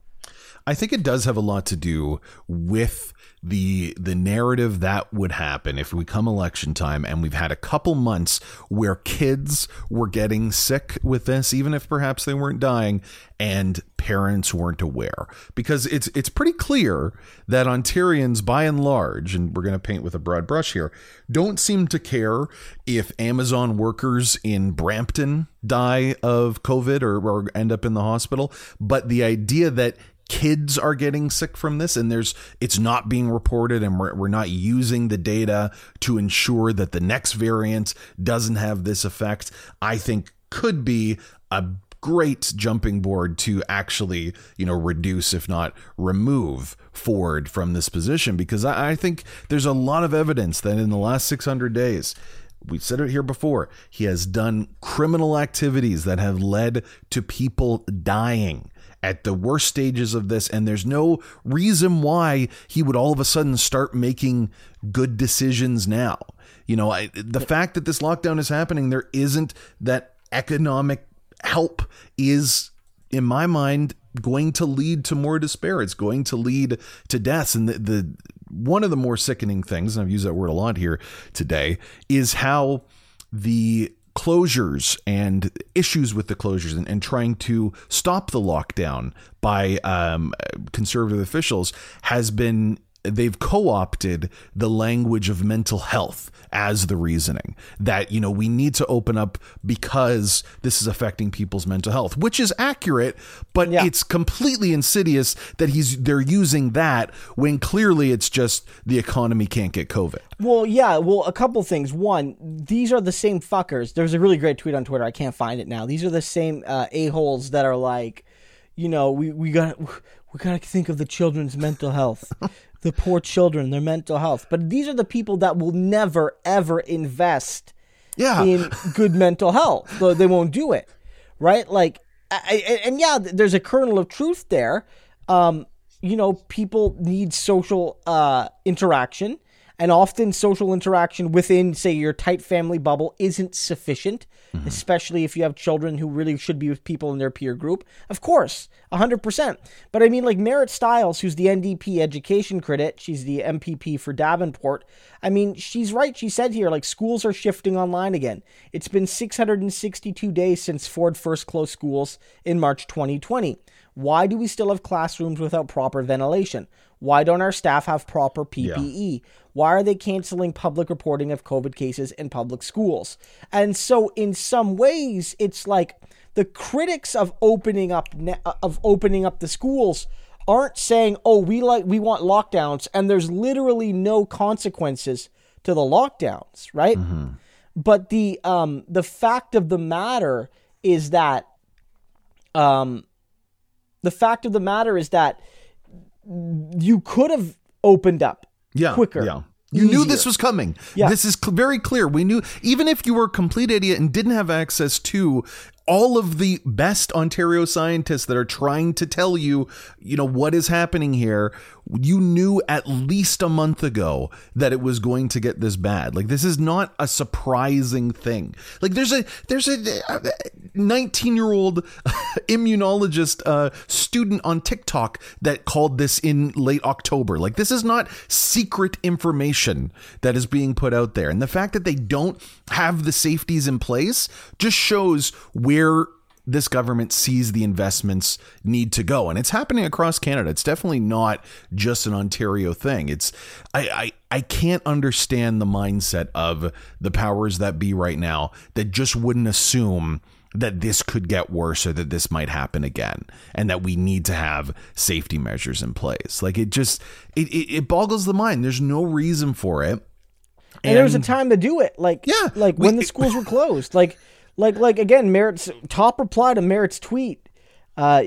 I think it does have a lot to do with the the narrative that would happen if we come election time and we've had a couple months where kids were getting sick with this even if perhaps they weren't dying and parents weren't aware. Because it's it's pretty clear that Ontarians by and large and we're going to paint with a broad brush here don't seem to care if Amazon workers in Brampton die of covid or, or end up in the hospital but the idea that kids are getting sick from this and there's it's not being reported and we're, we're not using the data to ensure that the next variant doesn't have this effect i think could be a great jumping board to actually you know reduce if not remove ford from this position because I, I think there's a lot of evidence that in the last 600 days we've said it here before he has done criminal activities that have led to people dying at the worst stages of this, and there's no reason why he would all of a sudden start making good decisions now. You know, I, the fact that this lockdown is happening, there isn't that economic help is, in my mind, going to lead to more despair. It's going to lead to deaths. And the, the one of the more sickening things, and I've used that word a lot here today, is how the closures and issues with the closures and, and trying to stop the lockdown by um, conservative officials has been they've co-opted the language of mental health as the reasoning that you know we need to open up because this is affecting people's mental health which is accurate but yeah. it's completely insidious that he's they're using that when clearly it's just the economy can't get covid. Well yeah well a couple things. One these are the same fuckers. There's a really great tweet on twitter. I can't find it now. These are the same uh, a-holes that are like you know we, we got we got to think of the children's mental health the poor children, their mental health. But these are the people that will never ever invest yeah. in good mental health. So they won't do it, right? Like, I, and yeah, there's a kernel of truth there. Um, you know, people need social uh, interaction, and often social interaction within, say, your tight family bubble isn't sufficient mm-hmm. especially if you have children who really should be with people in their peer group. Of course, 100%. But I mean, like Marit Stiles, who's the NDP education critic, she's the MPP for Davenport. I mean, she's right. She said here, like, schools are shifting online again. It's been 662 days since Ford first closed schools in March 2020. Why do we still have classrooms without proper ventilation? Why don't our staff have proper PPE? Yeah. Why are they canceling public reporting of COVID cases in public schools? And so, in some ways, it's like the critics of opening up of opening up the schools aren't saying, "Oh, we like we want lockdowns," and there's literally no consequences to the lockdowns, right? Mm-hmm. But the um the fact of the matter is that um the fact of the matter is that you could have opened up yeah, quicker. Yeah. You easier. knew this was coming. Yeah. This is cl- very clear. We knew, even if you were a complete idiot and didn't have access to all of the best Ontario scientists that are trying to tell you, you know, what is happening here, you knew at least a month ago that it was going to get this bad. Like this is not a surprising thing. Like there's a there's a 19 year old immunologist uh, student on TikTok that called this in late October. Like this is not secret information that is being put out there, and the fact that they don't have the safeties in place just shows where this government sees the investments need to go. And it's happening across canada. It's definitely not just an ontario thing. It's I, I i can't understand the mindset of the powers that be right now that just wouldn't assume that this could get worse or that this might happen again and that we need to have safety measures in place. Like it just it, it, it boggles the mind. There's no reason for it. And, and there was a time to do it. Like yeah. like when the schools were closed. Like like like again Marit's top reply to Marit's tweet uh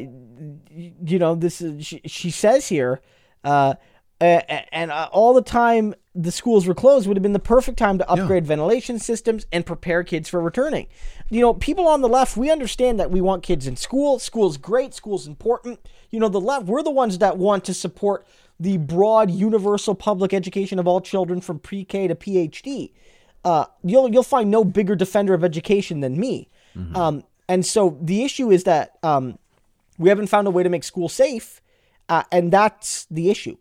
you know this is she, she says here uh and uh, all the time the schools were closed would have been the perfect time to upgrade yeah. ventilation systems and prepare kids for returning. You know, people on the left, we understand that we want kids in school. School's great, school's important. You know, the left, we're the ones that want to support the broad universal public education of all children from pre-K to PhD uh, you'll you'll find no bigger defender of education than me. Mm-hmm. Um, and so the issue is that um, we haven't found a way to make school safe, uh, and that's the issue.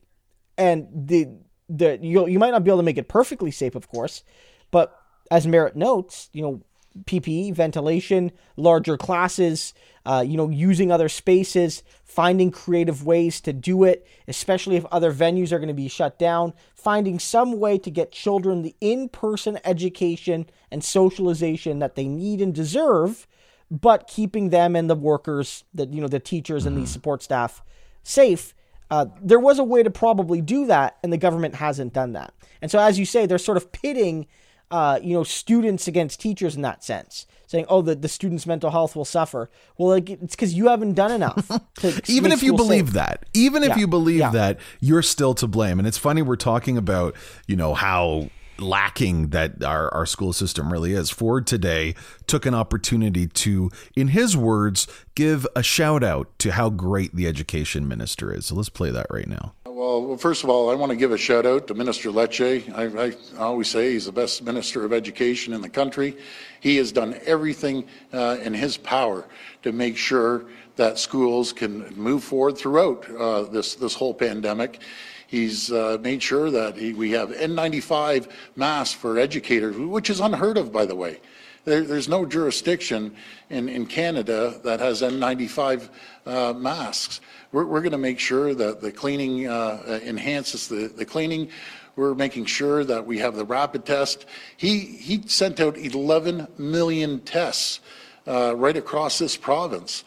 And the the you you might not be able to make it perfectly safe, of course, but as Marit notes, you know, PPE, ventilation, larger classes, uh, you know, using other spaces, finding creative ways to do it, especially if other venues are going to be shut down, finding some way to get children the in person education and socialization that they need and deserve, but keeping them and the workers, the, you know, the teachers and the support staff safe. Uh, there was a way to probably do that, and the government hasn't done that. And so, as you say, they're sort of pitting uh, you know, students against teachers in that sense, saying, "Oh, the, the students' mental health will suffer." Well, like it's because you haven't done enough. even if you believe safe. that, even if yeah. you believe yeah. that, you're still to blame. And it's funny we're talking about, you know, how lacking that our, our school system really is. Ford today took an opportunity to, in his words, give a shout out to how great the education minister is. So let's play that right now. Well, first of all, I want to give a shout out to Minister Lecce. I, I always say he's the best minister of education in the country. He has done everything uh, in his power to make sure that schools can move forward throughout uh, this this whole pandemic. He's uh, made sure that he, we have N95 masks for educators, which is unheard of, by the way. There, there's no jurisdiction in, in Canada that has N95 uh, masks. We're, we're going to make sure that the cleaning uh, enhances the, the cleaning. We're making sure that we have the rapid test. He, he sent out 11 million tests uh, right across this province.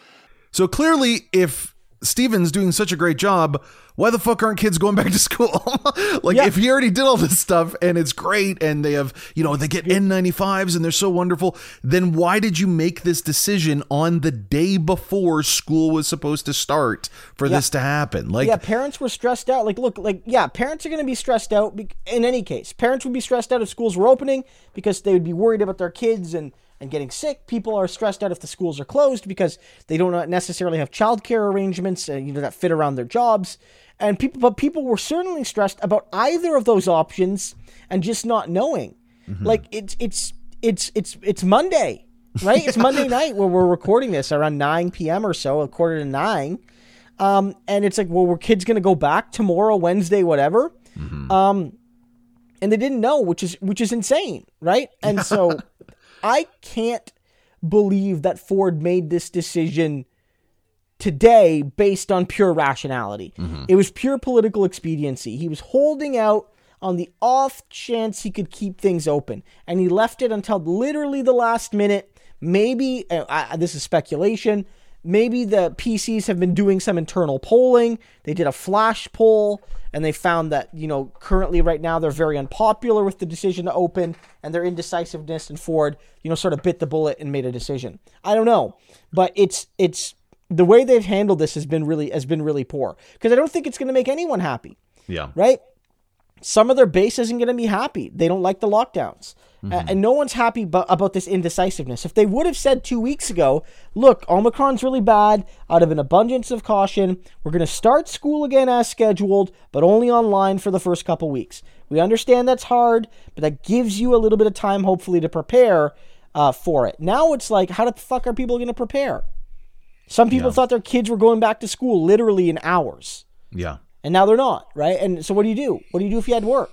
So clearly, if Stephen's doing such a great job, why the fuck aren't kids going back to school? like yeah. if he already did all this stuff and it's great and they have, you know, they get N95s and they're so wonderful, then why did you make this decision on the day before school was supposed to start for yeah. this to happen? Like Yeah, parents were stressed out. Like look, like yeah, parents are going to be stressed out in any case. Parents would be stressed out if schools were opening because they would be worried about their kids and and getting sick. People are stressed out if the schools are closed because they don't necessarily have childcare arrangements, uh, you know, that fit around their jobs. And people, but people were certainly stressed about either of those options and just not knowing. Mm-hmm. Like it's it's it's it's it's Monday, right? It's Monday night where we're recording this around 9 p.m. or so, a quarter to nine. Um, and it's like, well, were kids going to go back tomorrow, Wednesday, whatever? Mm-hmm. Um, and they didn't know, which is which is insane, right? And so I can't believe that Ford made this decision today based on pure rationality. Mm-hmm. It was pure political expediency. He was holding out on the off chance he could keep things open, and he left it until literally the last minute. Maybe uh, this is speculation. Maybe the PCs have been doing some internal polling. They did a flash poll and they found that, you know, currently right now they're very unpopular with the decision to open and their indecisiveness and Ford, you know, sort of bit the bullet and made a decision. I don't know, but it's it's the way they've handled this has been really has been really poor because I don't think it's going to make anyone happy. Yeah. Right? Some of their base isn't going to be happy. They don't like the lockdowns. Mm-hmm. and no one's happy bu- about this indecisiveness. If they would have said two weeks ago, look, Omicron's really bad, out of an abundance of caution, we're going to start school again as scheduled, but only online for the first couple weeks. We understand that's hard, but that gives you a little bit of time, hopefully, to prepare uh, for it. Now it's like, how the fuck are people going to prepare? Some people yeah. thought their kids were going back to school literally in hours. Yeah. And now they're not, right? And so what do you do? What do you do if you had work?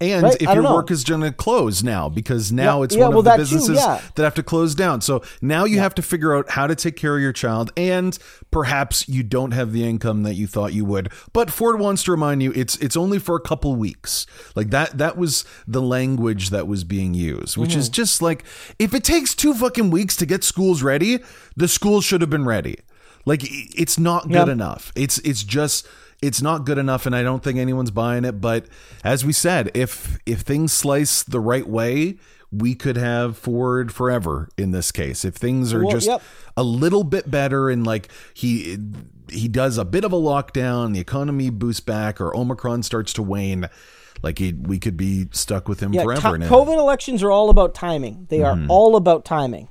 And right? if your know. work is going to close now, because now yeah, it's yeah, one well, of the businesses too, yeah. that have to close down. So now you have to figure out how to take care of your child, and perhaps you don't have the income that you thought you would. But Ford wants to remind you it's it's only for a couple weeks. Like that that was the language that was being used, which mm-hmm. is just like if it takes two fucking weeks to get schools ready, the schools should have been ready. Like it's not good enough. It's it's just it's not good enough and I don't think anyone's buying it, but as we said, if if things slice the right way, we could have Ford forever in this case. If things are well, just yep. a little bit better and like he he does a bit of a lockdown, the economy boosts back or Omicron starts to wane, like he, we could be stuck with him yeah, forever. T- COVID elections are all about timing. They are mm. all about timing.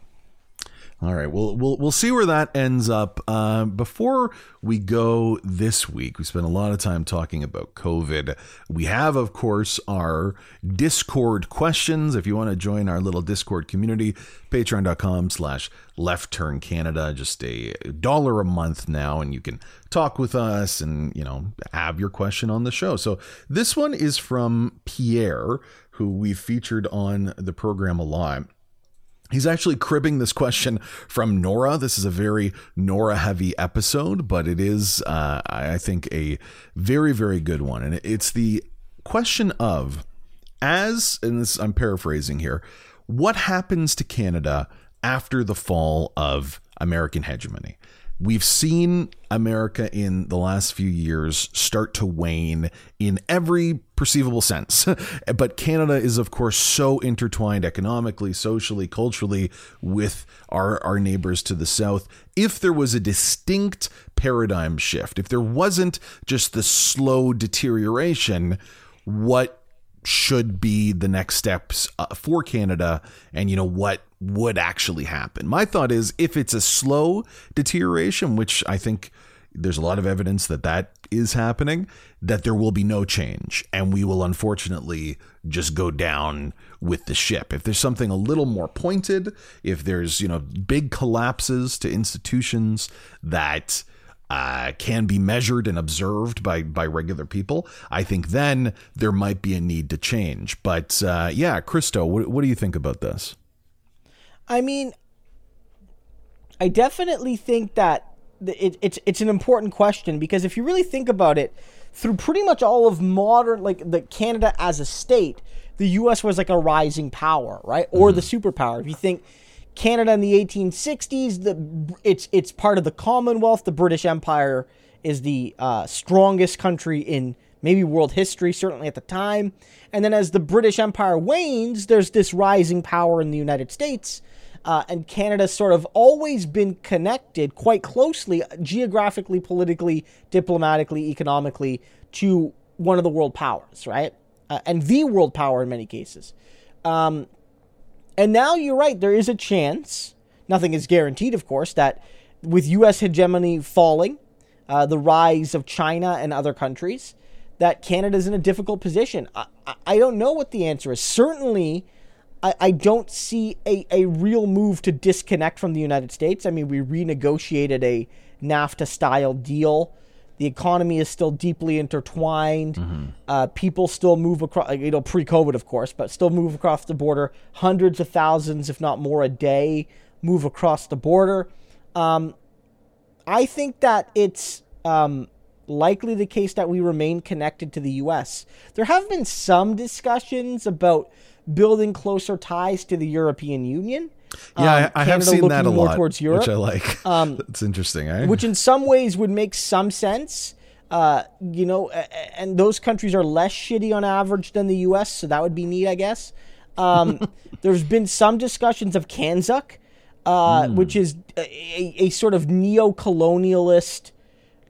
All right, we'll we'll we'll see where that ends up. Uh, before we go this week, we spent a lot of time talking about COVID. We have, of course, our Discord questions. If you want to join our little Discord community, Patreon.com/slash Left Turn Canada. Just a dollar a month now, and you can talk with us and you know have your question on the show. So this one is from Pierre, who we've featured on the program a lot. He's actually cribbing this question from Nora. This is a very Nora heavy episode, but it is, uh, I think, a very, very good one. And it's the question of, as, and this, I'm paraphrasing here, what happens to Canada after the fall of American hegemony? We've seen America in the last few years start to wane in every perceivable sense. but Canada is, of course, so intertwined economically, socially, culturally with our, our neighbors to the south. If there was a distinct paradigm shift, if there wasn't just the slow deterioration, what should be the next steps uh, for Canada and you know what would actually happen. My thought is if it's a slow deterioration, which I think there's a lot of evidence that that is happening, that there will be no change and we will unfortunately just go down with the ship. If there's something a little more pointed, if there's, you know, big collapses to institutions that uh, can be measured and observed by by regular people, I think then there might be a need to change. But uh, yeah, Christo, what, what do you think about this? I mean, I definitely think that it, it's it's an important question because if you really think about it, through pretty much all of modern like the Canada as a state, the U.S. was like a rising power, right, or mm-hmm. the superpower. If you think Canada in the 1860s, the it's it's part of the Commonwealth. The British Empire is the uh, strongest country in maybe world history, certainly at the time. And then as the British Empire wanes, there's this rising power in the United States. Uh, and Canada's sort of always been connected quite closely, geographically, politically, diplomatically, economically, to one of the world powers, right? Uh, and the world power in many cases. Um, and now you're right, there is a chance, nothing is guaranteed, of course, that with U.S. hegemony falling, uh, the rise of China and other countries, that Canada's in a difficult position. I, I don't know what the answer is. Certainly, I, I don't see a, a real move to disconnect from the United States. I mean, we renegotiated a NAFTA style deal the economy is still deeply intertwined. Mm-hmm. Uh, people still move across, you know, pre-COVID, of course, but still move across the border. Hundreds of thousands, if not more, a day move across the border. Um, I think that it's um, likely the case that we remain connected to the U.S. There have been some discussions about building closer ties to the European Union. Yeah, um, I, I have seen that a lot, towards Europe, which I like. Um, That's interesting, eh? Which in some ways would make some sense. Uh, you know, and those countries are less shitty on average than the U.S., so that would be neat, I guess. Um, there's been some discussions of CANZUK, uh, mm. which is a, a, sort of neo-colonialist,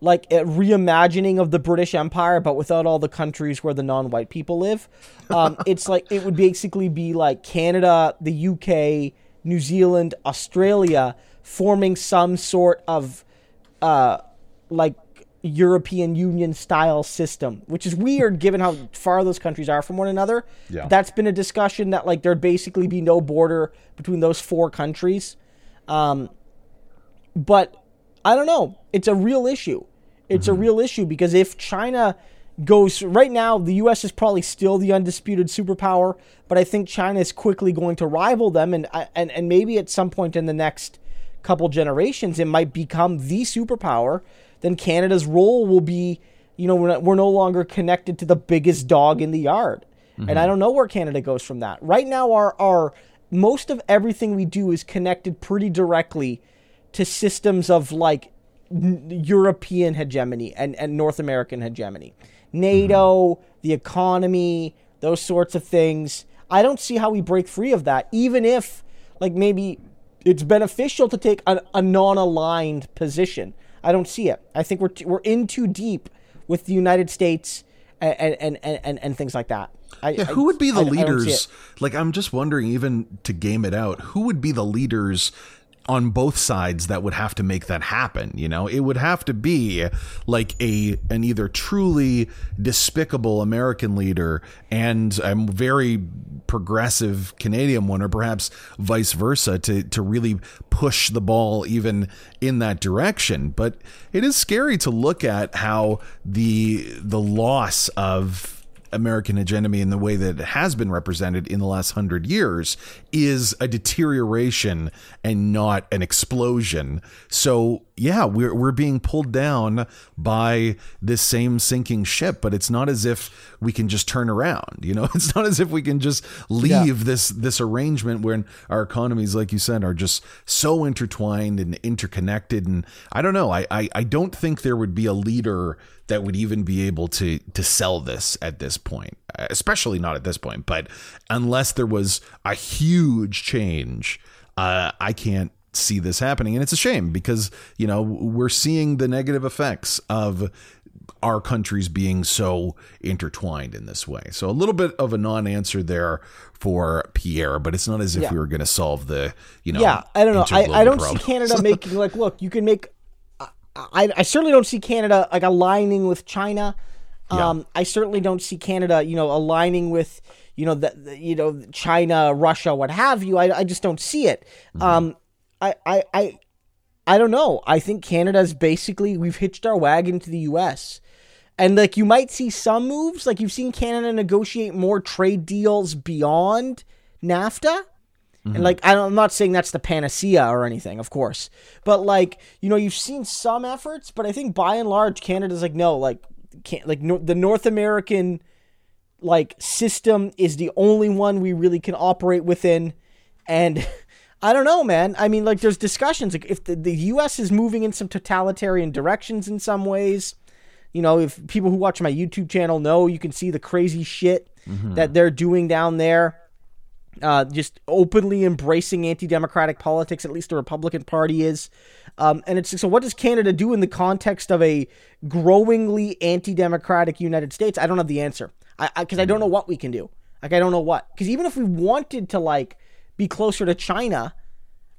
like a reimagining of the British Empire, but without all the countries where the non-white people live. Um, it's like it would basically be like Canada, the UK, New Zealand, Australia forming some sort of uh, like European Union style system, which is weird given how far those countries are from one another. Yeah. That's been a discussion that like there'd basically be no border between those four countries. Um, but I don't know. It's a real issue. It's mm-hmm. a real issue because if China goes right now, the U.S. is probably still the undisputed superpower, but I think China is quickly going to rival them, and and and maybe at some point in the next couple generations, it might become the superpower. Then Canada's role will be, you know, we're, not, we're no longer connected to the biggest dog in the yard, mm-hmm. and I don't know where Canada goes from that. Right now, our our most of everything we do is connected pretty directly to systems of like European hegemony and, and North American hegemony. NATO, mm-hmm. the economy, those sorts of things. I don't see how we break free of that, even if, like, maybe it's beneficial to take a, a non aligned position. I don't see it. I think we're, t- we're in too deep with the United States and, and, and, and, and things like that. I, yeah, who would be the I, leaders? I like, I'm just wondering, even to game it out, who would be the leaders on both sides that would have to make that happen you know? It would have to be like a an either truly despicable american leader and a very progressive canadian one or perhaps vice versa to to really push the ball even in that direction. But it is scary to look at how the the loss of American hegemony in the way that it has been represented in the last hundred years is a deterioration and not an explosion. So yeah, we're we're being pulled down by this same sinking ship, but it's not as if we can just turn around. You know, it's not as if we can just leave yeah. this this arrangement when our economies, like you said, are just so intertwined and interconnected. And I don't know. I I, I don't think there would be a leader that would even be able to to sell this at this point, especially not at this point. But unless there was a huge change, uh, I can't see this happening, and it's a shame because you know we're seeing the negative effects of our countries being so intertwined in this way. So a little bit of a non-answer there for Pierre, but it's not as if yeah. we were going to solve the, you know. Yeah, I don't know. I, I don't problem. see Canada making like, look, you can make I, I certainly don't see Canada like aligning with China. Um, yeah. I certainly don't see Canada, you know, aligning with you know you know China, Russia, what have you. I, I just don't see it. Mm-hmm. Um, I, I I I don't know. I think Canada's basically we've hitched our wagon to the U.S. And like you might see some moves, like you've seen Canada negotiate more trade deals beyond NAFTA. Mm-hmm. And like I'm not saying that's the panacea or anything, of course, but like you know you've seen some efforts, but I think by and large Canada's like no, like can't like no, the North American like system is the only one we really can operate within, and I don't know, man. I mean, like there's discussions like if the, the U.S. is moving in some totalitarian directions in some ways. You know, if people who watch my YouTube channel know, you can see the crazy shit mm-hmm. that they're doing down there uh, just openly embracing anti-democratic politics. At least the Republican Party is, um, and it's so. What does Canada do in the context of a growingly anti-democratic United States? I don't have the answer. I because I, I, don't know what we can do. Like I don't know what because even if we wanted to like be closer to China,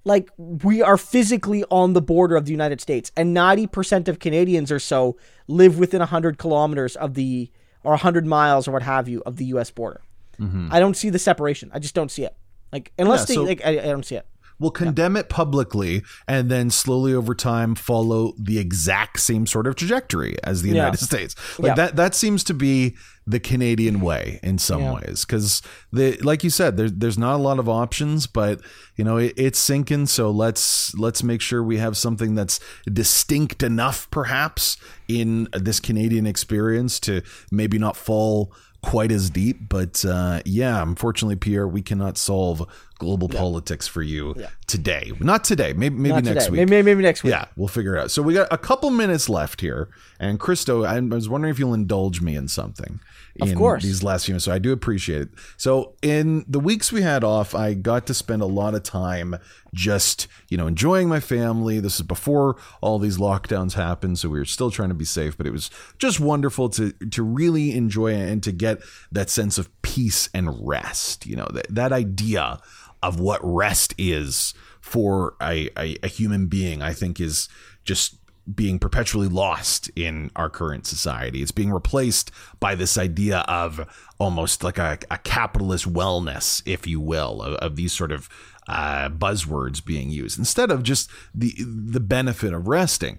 like we are physically on the border of the United States, and ninety percent of Canadians or so live within hundred kilometers of the or hundred miles or what have you of the U.S. border. Mm-hmm. I don't see the separation. I just don't see it. Like unless yeah, so, they, like, I, I don't see it will condemn yeah. it publicly and then slowly over time follow the exact same sort of trajectory as the United yeah. States. Like yeah. that that seems to be the Canadian way in some ways cuz the like you said there's there's not a lot of options but you know it, it's sinking so let's let's make sure we have something that's distinct enough perhaps in this Canadian experience to maybe not fall quite as deep. But uh, yeah, unfortunately, Pierre, we cannot solve global yeah. politics for you yeah. today. Not today. Maybe maybe Not next today. week. Maybe, maybe next week. Yeah, we'll figure it out. So we got a couple minutes left here, and Christo, I was wondering if you'll indulge me in something. In of course. These last few minutes, so I do appreciate it. So in the weeks we had off, I got to spend a lot of time just you know enjoying my family. This is before all these lockdowns happened, so we were still trying to be safe. But it was just wonderful to to really enjoy it and to get that sense of peace and rest. You know that that idea of what rest is for a, a, a human being, I think is just being perpetually lost in our current society. It's being replaced by this idea of almost like a, a capitalist wellness, if you will, of, of these sort of uh, buzzwords being used instead of just the the benefit of resting.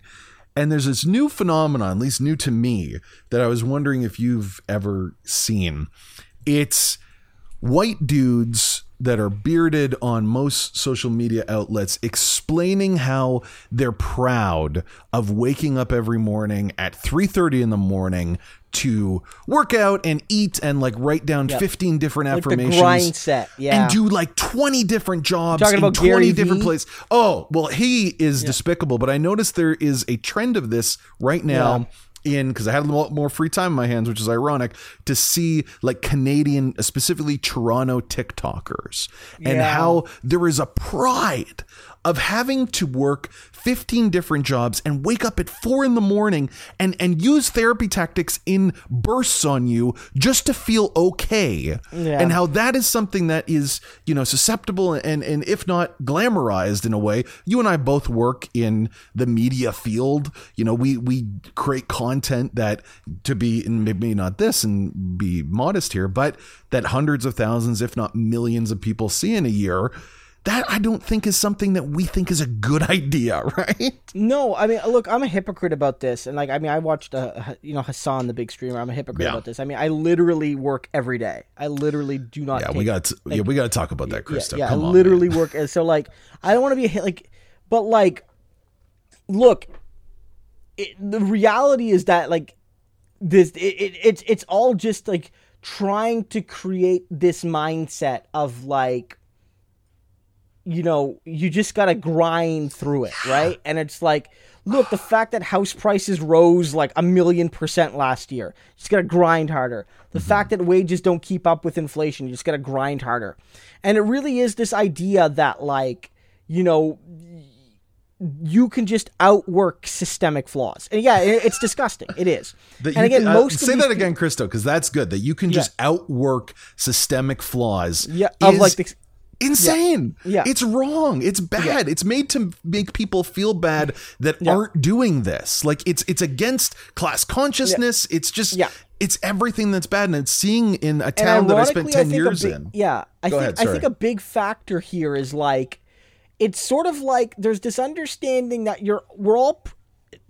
And there's this new phenomenon, at least new to me, that I was wondering if you've ever seen. It's white dudes that are bearded on most social media outlets explaining how they're proud of waking up every morning at 3:30 in the morning to work out and eat and like write down yep. 15 different like affirmations grind set yeah and do like 20 different jobs in 20 Gary different places oh well he is yeah. despicable but i noticed there is a trend of this right now yeah in because I had a lot more free time in my hands, which is ironic, to see like Canadian, specifically Toronto TikTokers, and Yeah. how there is a pride of having to work 15 different jobs and wake up at four in the morning and and use therapy tactics in bursts on you just to feel okay Yeah. and how that is something that is you know susceptible and and if not glamorized in a way you and i both work in the media field you know we we create content that to be and maybe not this and be modest here but that hundreds of thousands if not millions of people see in a year that I don't think is something that we think is a good idea, right? No, I mean, look, I'm a hypocrite about this, and like, I mean, I watched, uh, you know, Hasan, the big streamer. I'm a hypocrite Yeah. about this. I mean, I literally work every day. I literally do not. Yeah, take, we got yeah, we got to talk about that, Christo. Yeah, Come I on, literally man. work. And so, like, I don't want to be a like, but like, look, it, the reality is that like this, it, it, it's it's all just like trying to create this mindset of like you know, you just got to grind through it, right? And it's like, look, the fact that house prices rose like a million percent last year, you just got to grind harder. The fact that wages don't keep up with inflation, you just got to grind harder. And it really is this idea that, like, you know, you can just outwork systemic flaws. And yeah, it's disgusting. It is. And again, can- uh, most say that again, Christo, because that's good. That you can just outwork systemic flaws. Yeah, of is like the- insane. Yeah. it's wrong. It's bad. It's made to make people feel bad that aren't doing this. Like it's it's against class consciousness. It's just Yeah. it's everything that's bad, and it's seeing in a town that I spent ten think a years big- in. Yeah, I Go think ahead, I think a big factor here is like it's sort of like there's this understanding that you're we're all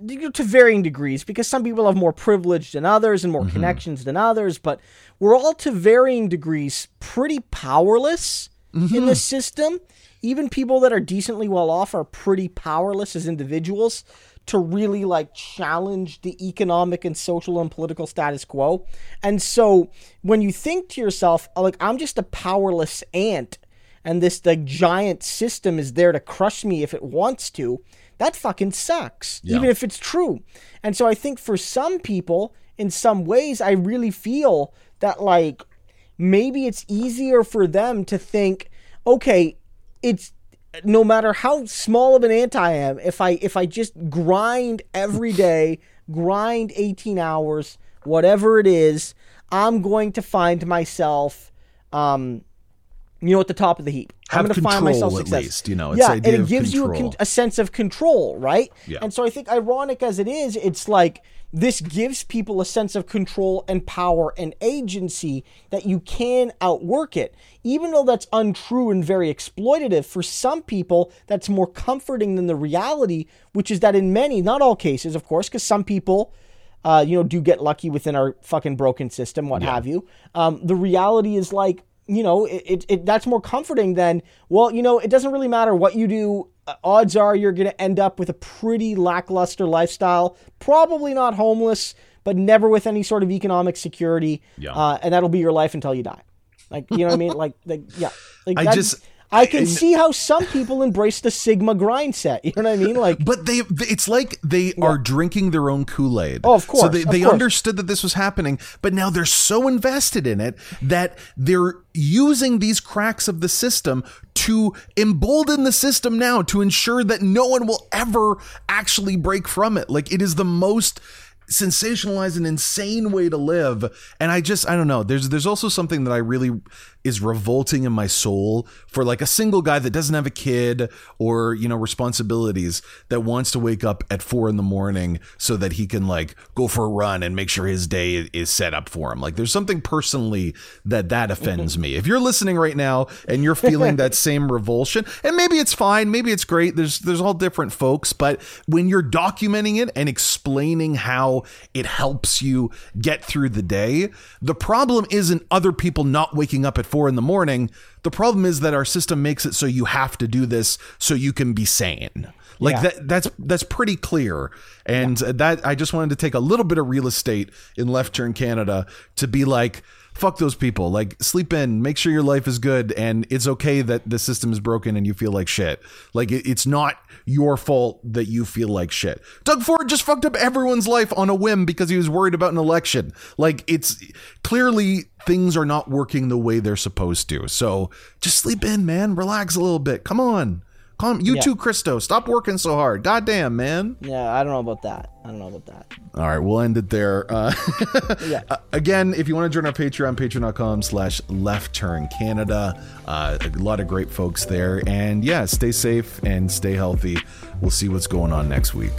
you're to varying degrees because some people have more privilege than others and more Mm-hmm. connections than others, but we're all to varying degrees pretty powerless in Mm-hmm. the system. Even people that are decently well off are pretty powerless as individuals to really like challenge the economic and social and political status quo. And so when you think to yourself, like, I'm just a powerless ant and this like giant system is there to crush me if it wants to, that fucking sucks. Even if it's true. And so I think for some people, in some ways, I really feel that like maybe it's easier for them to think, okay, it's no matter how small of an ant I am, if I if I just grind every day, grind 18 hours, whatever it is, I'm going to find myself um you know, at the top of the heap. Have I'm going to find control, myself at least, you know, it's yeah, and it gives you a, con- a sense of control, right? Yeah. And so I think, ironic as it is, it's like this gives people a sense of control and power and agency that you can outwork it. Even though that's untrue and very exploitative, for some people, that's more comforting than the reality, which is that in many, not all cases, of course, because some people. Uh, you know, do get lucky within our fucking broken system, what have you. Um, the reality is like, you know, it, it, it that's more comforting than, well, you know, it doesn't really matter what you do. Odds are you're going to end up with a pretty lackluster lifestyle, probably not homeless, but never with any sort of economic security. Yeah. Uh, and that'll be your life until you die. Like, you know what I mean? Like, like, yeah. Like I just- I can see how some people embrace the Sigma grind set. You know what I mean? Like, But they, it's like they are drinking their own Kool Aid. Oh, of So course, they, they course. understood that this was happening, but now they're so invested in it that they're using these cracks of the system to embolden the system now to ensure that no one will ever actually break from it. Like it is the most sensationalized and insane way to live and i just i don't know there's there's also something that i really is revolting in my soul for like a single guy that doesn't have a kid or you know responsibilities that wants to wake up at four in the morning so that he can like go for a run and make sure his day is set up for him. Like there's something personally that that offends me. If you're listening right now and you're feeling that same revulsion and maybe it's fine maybe it's great there's there's all different folks but when you're documenting it and explaining how it helps you get through the day the problem isn't other people not waking up at four in the morning the problem is that our system makes it so you have to do this so you can be sane Like Yeah. that that's that's pretty clear. And that I just wanted to take a little bit of real estate in left turn Canada to be like fuck those people. Like sleep in, make sure your life is good and it's okay that the system is broken and you feel like shit. Like it, it's not your fault that you feel like shit. Doug Ford just fucked up everyone's life on a whim because he was worried about an election. Like it's clearly things are not working the way they're supposed to. So just sleep in, man. Relax a little bit. Come on. Calm. You Yeah. too, Christo. Stop working so hard. Goddamn, man. Yeah, I don't know about that. I don't know about that. All right, we'll end it there. Uh, Yeah. uh, again, if you want to join our Patreon, patreon.com slash left turn Canada. Uh, a lot of great folks there. And yeah, stay safe and stay healthy. We'll see what's going on next week.